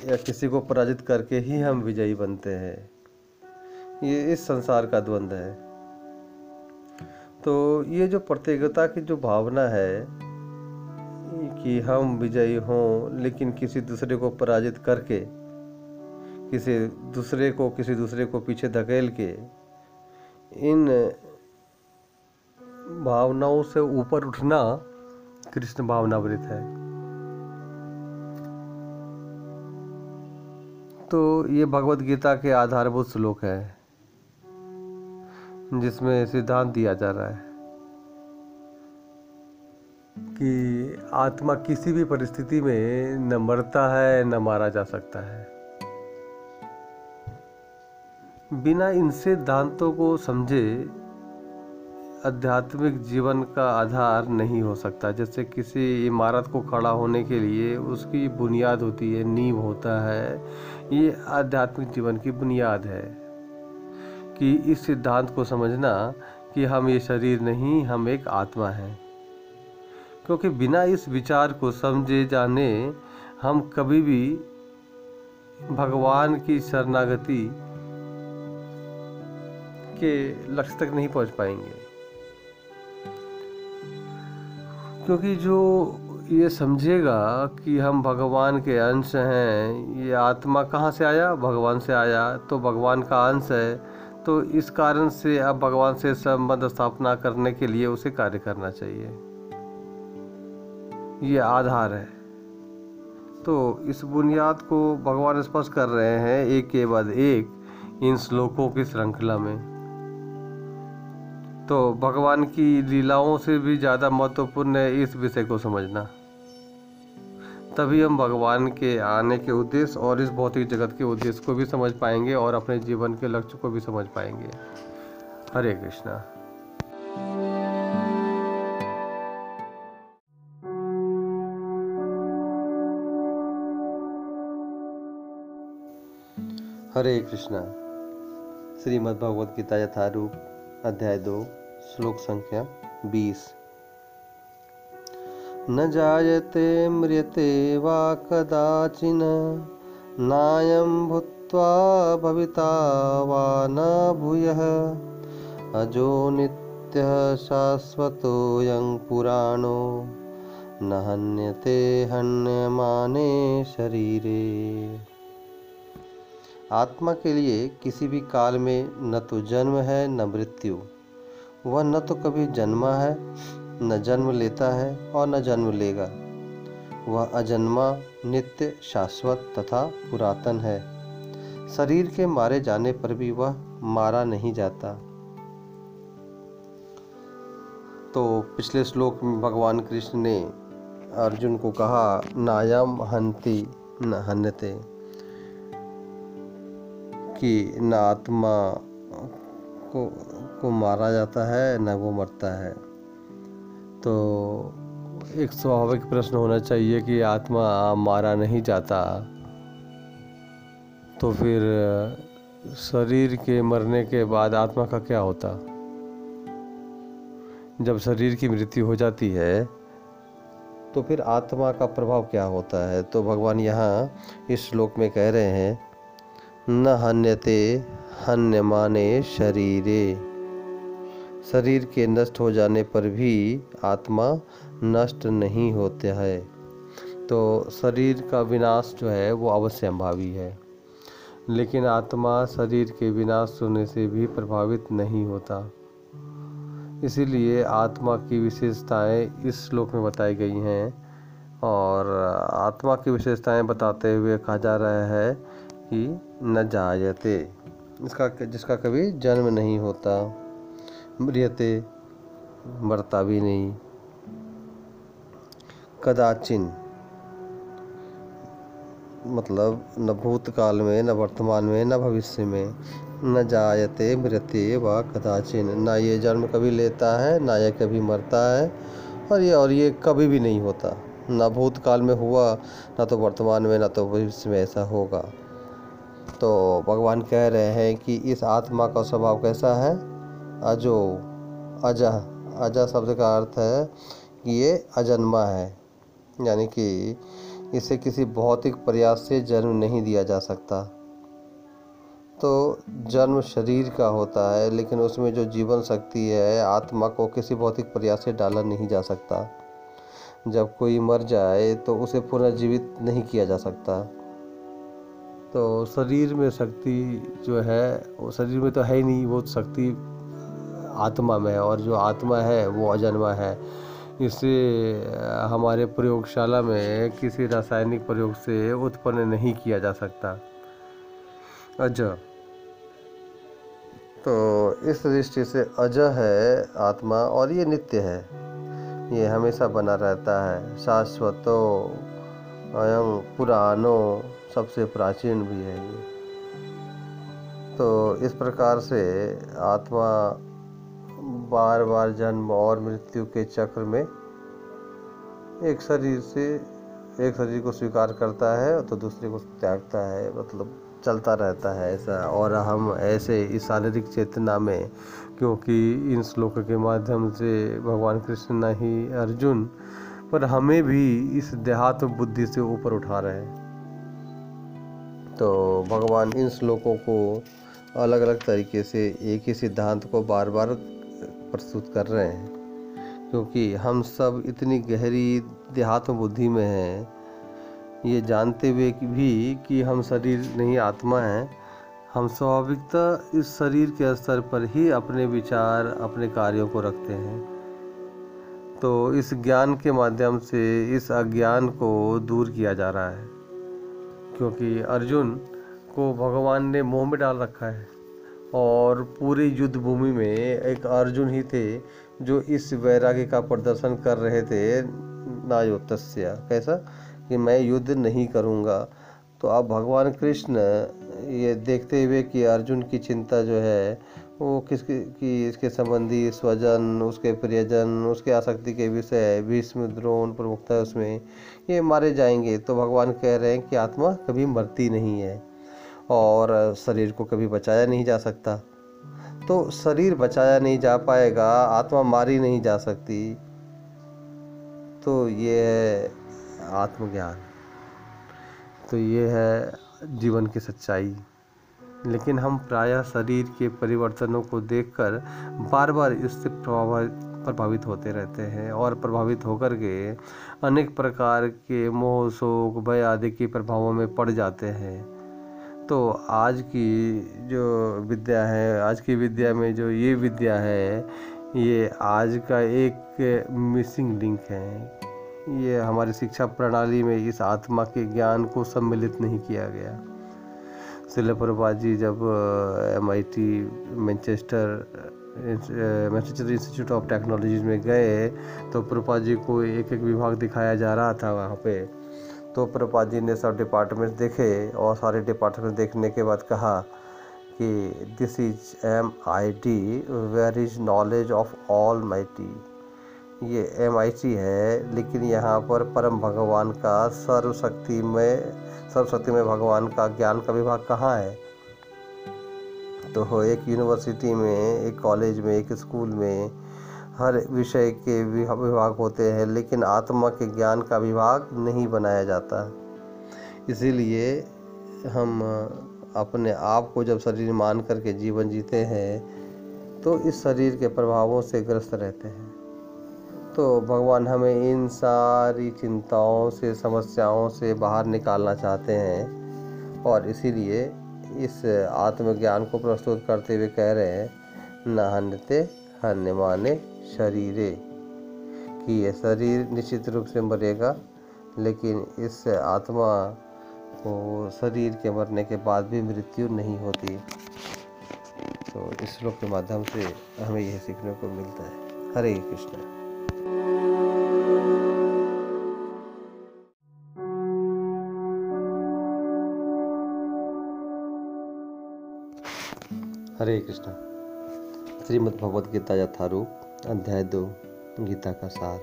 या किसी को पराजित करके ही हम विजयी बनते हैं। ये इस संसार का द्वंद्व है। तो ये जो प्रतियोगिता की जो भावना है कि हम विजयी हों, लेकिन किसी दूसरे को पराजित करके, किसी दूसरे को, किसी दूसरे को पीछे धकेल के, इन भावनाओं से ऊपर उठना कृष्ण भावनावृत है। तो ये भगवत गीता के आधारभूत श्लोक है, जिसमें सिद्धांत दिया जा रहा है कि आत्मा किसी भी परिस्थिति में न मरता है, न मारा जा सकता है। बिना इन सिद्धांतों को समझे आध्यात्मिक जीवन का आधार नहीं हो सकता। जैसे किसी इमारत को खड़ा होने के लिए उसकी बुनियाद होती है, नींव होता है। ये आध्यात्मिक जीवन की बुनियाद है कि इस सिद्धांत को समझना कि हम ये शरीर नहीं, हम एक आत्मा हैं। क्योंकि बिना इस विचार को समझे जाने हम कभी भी भगवान की शरणागति के लक्ष्य तक नहीं पहुँच पाएँगे। क्योंकि जो ये समझेगा कि हम भगवान के अंश हैं, ये आत्मा कहाँ से आया? भगवान से आया। तो भगवान का अंश है। तो इस कारण से अब भगवान से संबंध स्थापना करने के लिए उसे कार्य करना चाहिए। ये आधार है। तो इस बुनियाद को भगवान स्पष्ट कर रहे हैं, एक के बाद एक, इन श्लोकों की श्रृंखला में। तो भगवान की लीलाओं से भी ज़्यादा महत्वपूर्ण है इस विषय को समझना। तभी हम भगवान के आने के उद्देश्य और इस भौतिक जगत के उद्देश्य को भी समझ पाएँगे और अपने जीवन के लक्ष्य को भी समझ पाएँगे। हरे कृष्णा। हरे कृष्णा। श्रीमद् भगवद गीता यथारूप। अध्याय दो, श्लोक संख्या बीस। न जायते म्रियते वा कदाचिन, नायं भूत्वा भविता वा न भूयः। अजो नित्यः शाश्वतोऽयं पुराणो न हन्यते हन्यमाने शरीरे। आत्मा के लिए किसी भी काल में न तो जन्म है, न मृत्यु। वह न तो कभी जन्मा है, न जन्म लेता है और न जन्म लेगा। वह अजन्मा, नित्य, शाश्वत तथा पुरातन है। शरीर के मारे जाने पर भी वह मारा नहीं जाता। तो पिछले श्लोक में भगवान कृष्ण ने अर्जुन को कहा, नायम हंति न हन्यते। कि न आत्मा को को मारा जाता है, न वो मरता है। तो एक स्वाभाविक प्रश्न होना चाहिए कि आत्मा मारा नहीं जाता। तो फिर शरीर के मरने के बाद आत्मा का क्या होता? जब शरीर की मृत्यु हो जाती है तो फिर आत्मा का प्रभाव क्या होता है? तो भगवान यहाँ इस श्लोक में कह रहे हैं न हन्यते, हन्यमाने शरीरे। शरीर के नष्ट हो जाने पर भी आत्मा नष्ट नहीं होता है। तो शरीर का विनाश जो है, वो अवश्य संभावी है। लेकिन आत्मा शरीर के विनाश होने से भी प्रभावित नहीं होता। इसीलिए आत्मा की विशेषताएँ इस श्लोक में बताई गई हैं और आत्मा की विशेषताएँ बताते हुए कहा जा रहा है कि न जायते। इसका जिसका कभी जन्म नहीं होता मृियते मरता भी नहीं। कदाचिन मतलब न भूतकाल में, न वर्तमान में, न भविष्य में, न जायते मृत्य व कदाचिन। न ये जन्म कभी लेता है, ना ये कभी मरता है, और ये और ये कभी भी नहीं होता। ना भूतकाल में हुआ, ना तो वर्तमान में, ना तो भविष्य में ऐसा होगा। तो भगवान कह रहे हैं कि इस आत्मा का स्वभाव कैसा है? अजो, अजा अजा शब्द का अर्थ है कि ये अजन्मा है, यानी कि इसे किसी भौतिक प्रयास से जन्म नहीं दिया जा सकता। तो जन्म शरीर का होता है, लेकिन उसमें जो जीवन शक्ति है, आत्मा को किसी भौतिक प्रयास से डाला नहीं जा सकता। जब कोई मर जाए तो उसे पुनर्जीवित नहीं किया जा सकता। तो शरीर में शक्ति जो है, वो शरीर में तो है ही नहीं, वो शक्ति आत्मा में है और जो आत्मा है, वो अजन्मा है। इसे हमारे प्रयोगशाला में किसी रासायनिक प्रयोग से उत्पन्न नहीं किया जा सकता। अज तो इस दृष्टि से अज है आत्मा और ये नित्य है। ये हमेशा बना रहता है। शाश्वतो अयम पुरानो, सबसे प्राचीन भी है ये। तो इस प्रकार से आत्मा बार बार जन्म और मृत्यु के चक्र में एक शरीर से एक शरीर को स्वीकार करता है तो दूसरे को त्यागता है मतलब चलता रहता है ऐसा। और हम ऐसे इस शारीरिक चेतना में, क्योंकि इन श्लोक के माध्यम से भगवान कृष्ण ही अर्जुन पर हमें भी इस देहात्म बुद्धि से ऊपर उठा रहे हैं। तो भगवान इन श्लोकों को अलग अलग तरीके से एक ही सिद्धांत को बार बार प्रस्तुत कर रहे हैं, क्योंकि हम सब इतनी गहरी देहात्म बुद्धि में हैं। ये जानते हुए भी कि हम शरीर नहीं, आत्मा हैं। हम स्वाभाविकता इस शरीर के स्तर पर ही अपने विचार, अपने कार्यों को रखते हैं। तो इस ज्ञान के माध्यम से इस अज्ञान को दूर किया जा रहा है। क्योंकि अर्जुन को भगवान ने मोह में डाल रखा है और पूरी युद्ध भूमि में एक अर्जुन ही थे जो इस वैराग्य का प्रदर्शन कर रहे थे नायोतस्य। कैसा? कि मैं युद्ध नहीं करूँगा। तो अब भगवान कृष्ण ये देखते हुए कि अर्जुन की चिंता जो है वो किसकी कि इसके संबंधी स्वजन, उसके प्रियजन, उसके आसक्ति के विषय, भीष्म द्रोण प्रमुखता उसमें, ये मारे जाएँगे। तो भगवान कह रहे हैं कि आत्मा कभी मरती नहीं है और शरीर को कभी बचाया नहीं जा सकता। तो शरीर बचाया नहीं जा पाएगा, आत्मा मारी नहीं जा सकती। तो ये है आत्मज्ञान। तो ये है जीवन की सच्चाई। लेकिन हम प्रायः शरीर के परिवर्तनों को देखकर बार बार इससे प्रभावित होते रहते हैं और प्रभावित होकर के अनेक प्रकार के मोह, शोक, भय आदि के प्रभावों में पड़ जाते हैं। तो आज की जो विद्या है, आज की विद्या में जो ये विद्या है, ये आज का एक मिसिंग लिंक है। ये हमारी शिक्षा प्रणाली में इस आत्मा के ज्ञान को सम्मिलित नहीं किया गया। शिल जी जब M I T Manchester Manchester Institute of Technology में गए तो प्रभुपा जी को एक एक विभाग दिखाया जा रहा था वहाँ पे। तो प्रभुपाद जी ने सब डिपार्टमेंट देखे और सारे डिपार्टमेंट देखने के बाद कहा कि this is M I T where is knowledge of all my T ये एम है, लेकिन यहाँ पर परम भगवान का सर्वशक्ति में सर्वशक्ति में भगवान का ज्ञान का विभाग कहाँ है? तो एक यूनिवर्सिटी में, एक कॉलेज में, एक स्कूल में हर विषय के विभाग होते हैं, लेकिन आत्मा के ज्ञान का विभाग नहीं बनाया जाता। इसीलिए हम अपने आप को जब शरीर मान करके जीवन जीते हैं तो इस शरीर के प्रभावों से ग्रस्त रहते हैं। तो भगवान हमें इन सारी चिंताओं से, समस्याओं से बाहर निकालना चाहते हैं और इसीलिए इस आत्मज्ञान को प्रस्तुत करते हुए कह रहे हैं, न हन्यते हन्य माने शरीरे। कि ये शरीर निश्चित रूप से मरेगा, लेकिन इस आत्मा को शरीर के मरने के बाद भी मृत्यु नहीं होती। तो इस श्लोक के माध्यम से हमें यह सीखने को मिलता है। हरे कृष्ण। हरे कृष्णा। श्रीमद् भगवद गीता यथारूप, अध्याय दो, गीता का सार,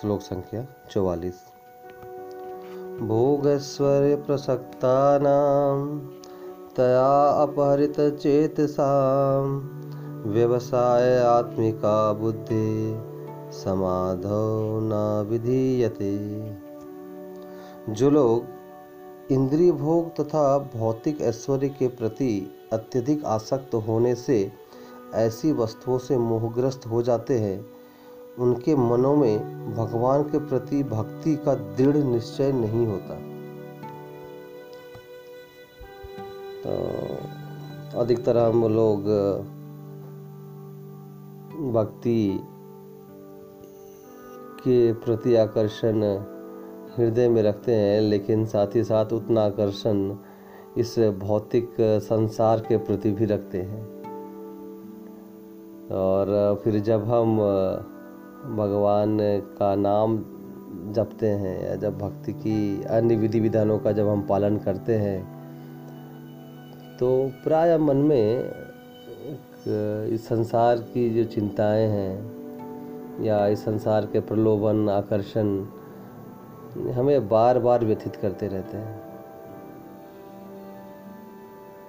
श्लोक संख्या चौवालीस। भोगस्वर प्रसक्ता तया अपहरित चेतसा, व्यवसाय आत्मिका बुद्धि समाधो न विधीयते। जो लोग इंद्रिय भोग तथा भौतिक ऐश्वर्य के प्रति अत्यधिक आसक्त होने से ऐसी वस्तुओं से मोहग्रस्त हो जाते हैं। उनके मनों में भगवान के प्रति भक्ति का दृढ़ निश्चय नहीं होता। तो अधिकतर हम लोग, भक्ति के प्रति आकर्षण हृदय में रखते हैं, लेकिन साथ ही साथ उतना आकर्षण इस भौतिक संसार के प्रति भी रखते हैं। और फिर जब हम भगवान का नाम जपते हैं या जब भक्ति की अन्य विधि विधानों का जब हम पालन करते हैं तो प्राय मन में इस संसार की जो चिंताएँ हैं या इस संसार के प्रलोभन, आकर्षण, हमें बार बार व्यथित करते रहते हैं।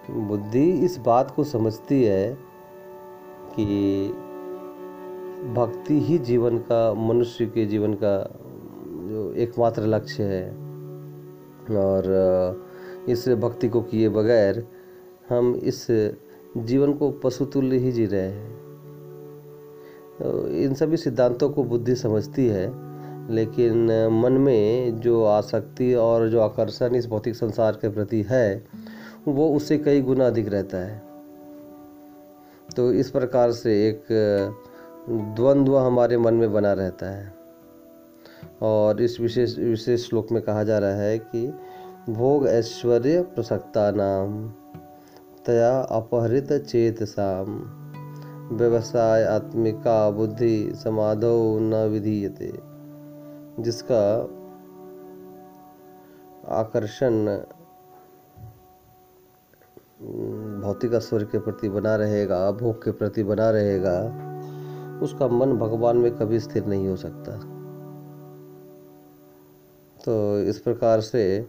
बुद्धि इस बात को समझती है कि भक्ति ही जीवन का, मनुष्य के जीवन का जो एकमात्र लक्ष्य है। और इस भक्ति को किए बगैर हम इस जीवन को पशुतुल्य ही जी रहे हैं। तो इन सभी सिद्धांतों को बुद्धि समझती है, लेकिन मन में जो आसक्ति और जो आकर्षण इस भौतिक संसार के प्रति है वो उससे कई गुना अधिक रहता है। तो इस प्रकार से एक, द्वंद्व हमारे मन में बना रहता है। और इस विशेष विशेष श्लोक में कहा जा रहा है कि, भोग ऐश्वर्य प्रसक्ता नाम तया अपहृत चेत साम व्यवसाय आत्मिका बुद्धि समाधो न विधीयते। जिसका आकर्षण भौतिक स्वर के प्रति बना रहेगा, भोग के प्रति बना रहेगा, उसका मन भगवान में कभी स्थिर नहीं हो सकता। तो इस प्रकार से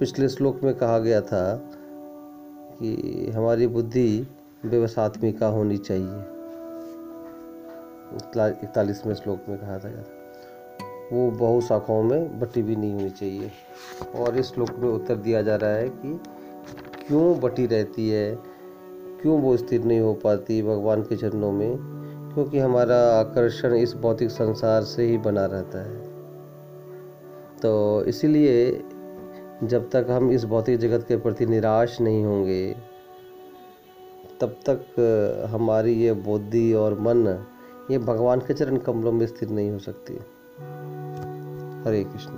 पिछले श्लोक में कहा गया था कि हमारी बुद्धि व्यवसात्मिका होनी चाहिए। इकतालीसवें श्लोक में कहा था। वो बहु शाखाओं में बटी भी नहीं होनी चाहिए। और इस श्लोक में उत्तर दिया जा रहा है कि क्यों बटी रहती है? क्यों वो स्थिर नहीं हो पाती भगवान के चरणों में? क्योंकि हमारा आकर्षण इस भौतिक संसार से ही बना रहता है। तो इसीलिए जब तक हम इस भौतिक जगत के प्रति निराश नहीं होंगे, तब तक हमारी ये बुद्धि और मन, ये भगवान के चरण कमलों में स्थिर नहीं हो सकती। हरे कृष्ण।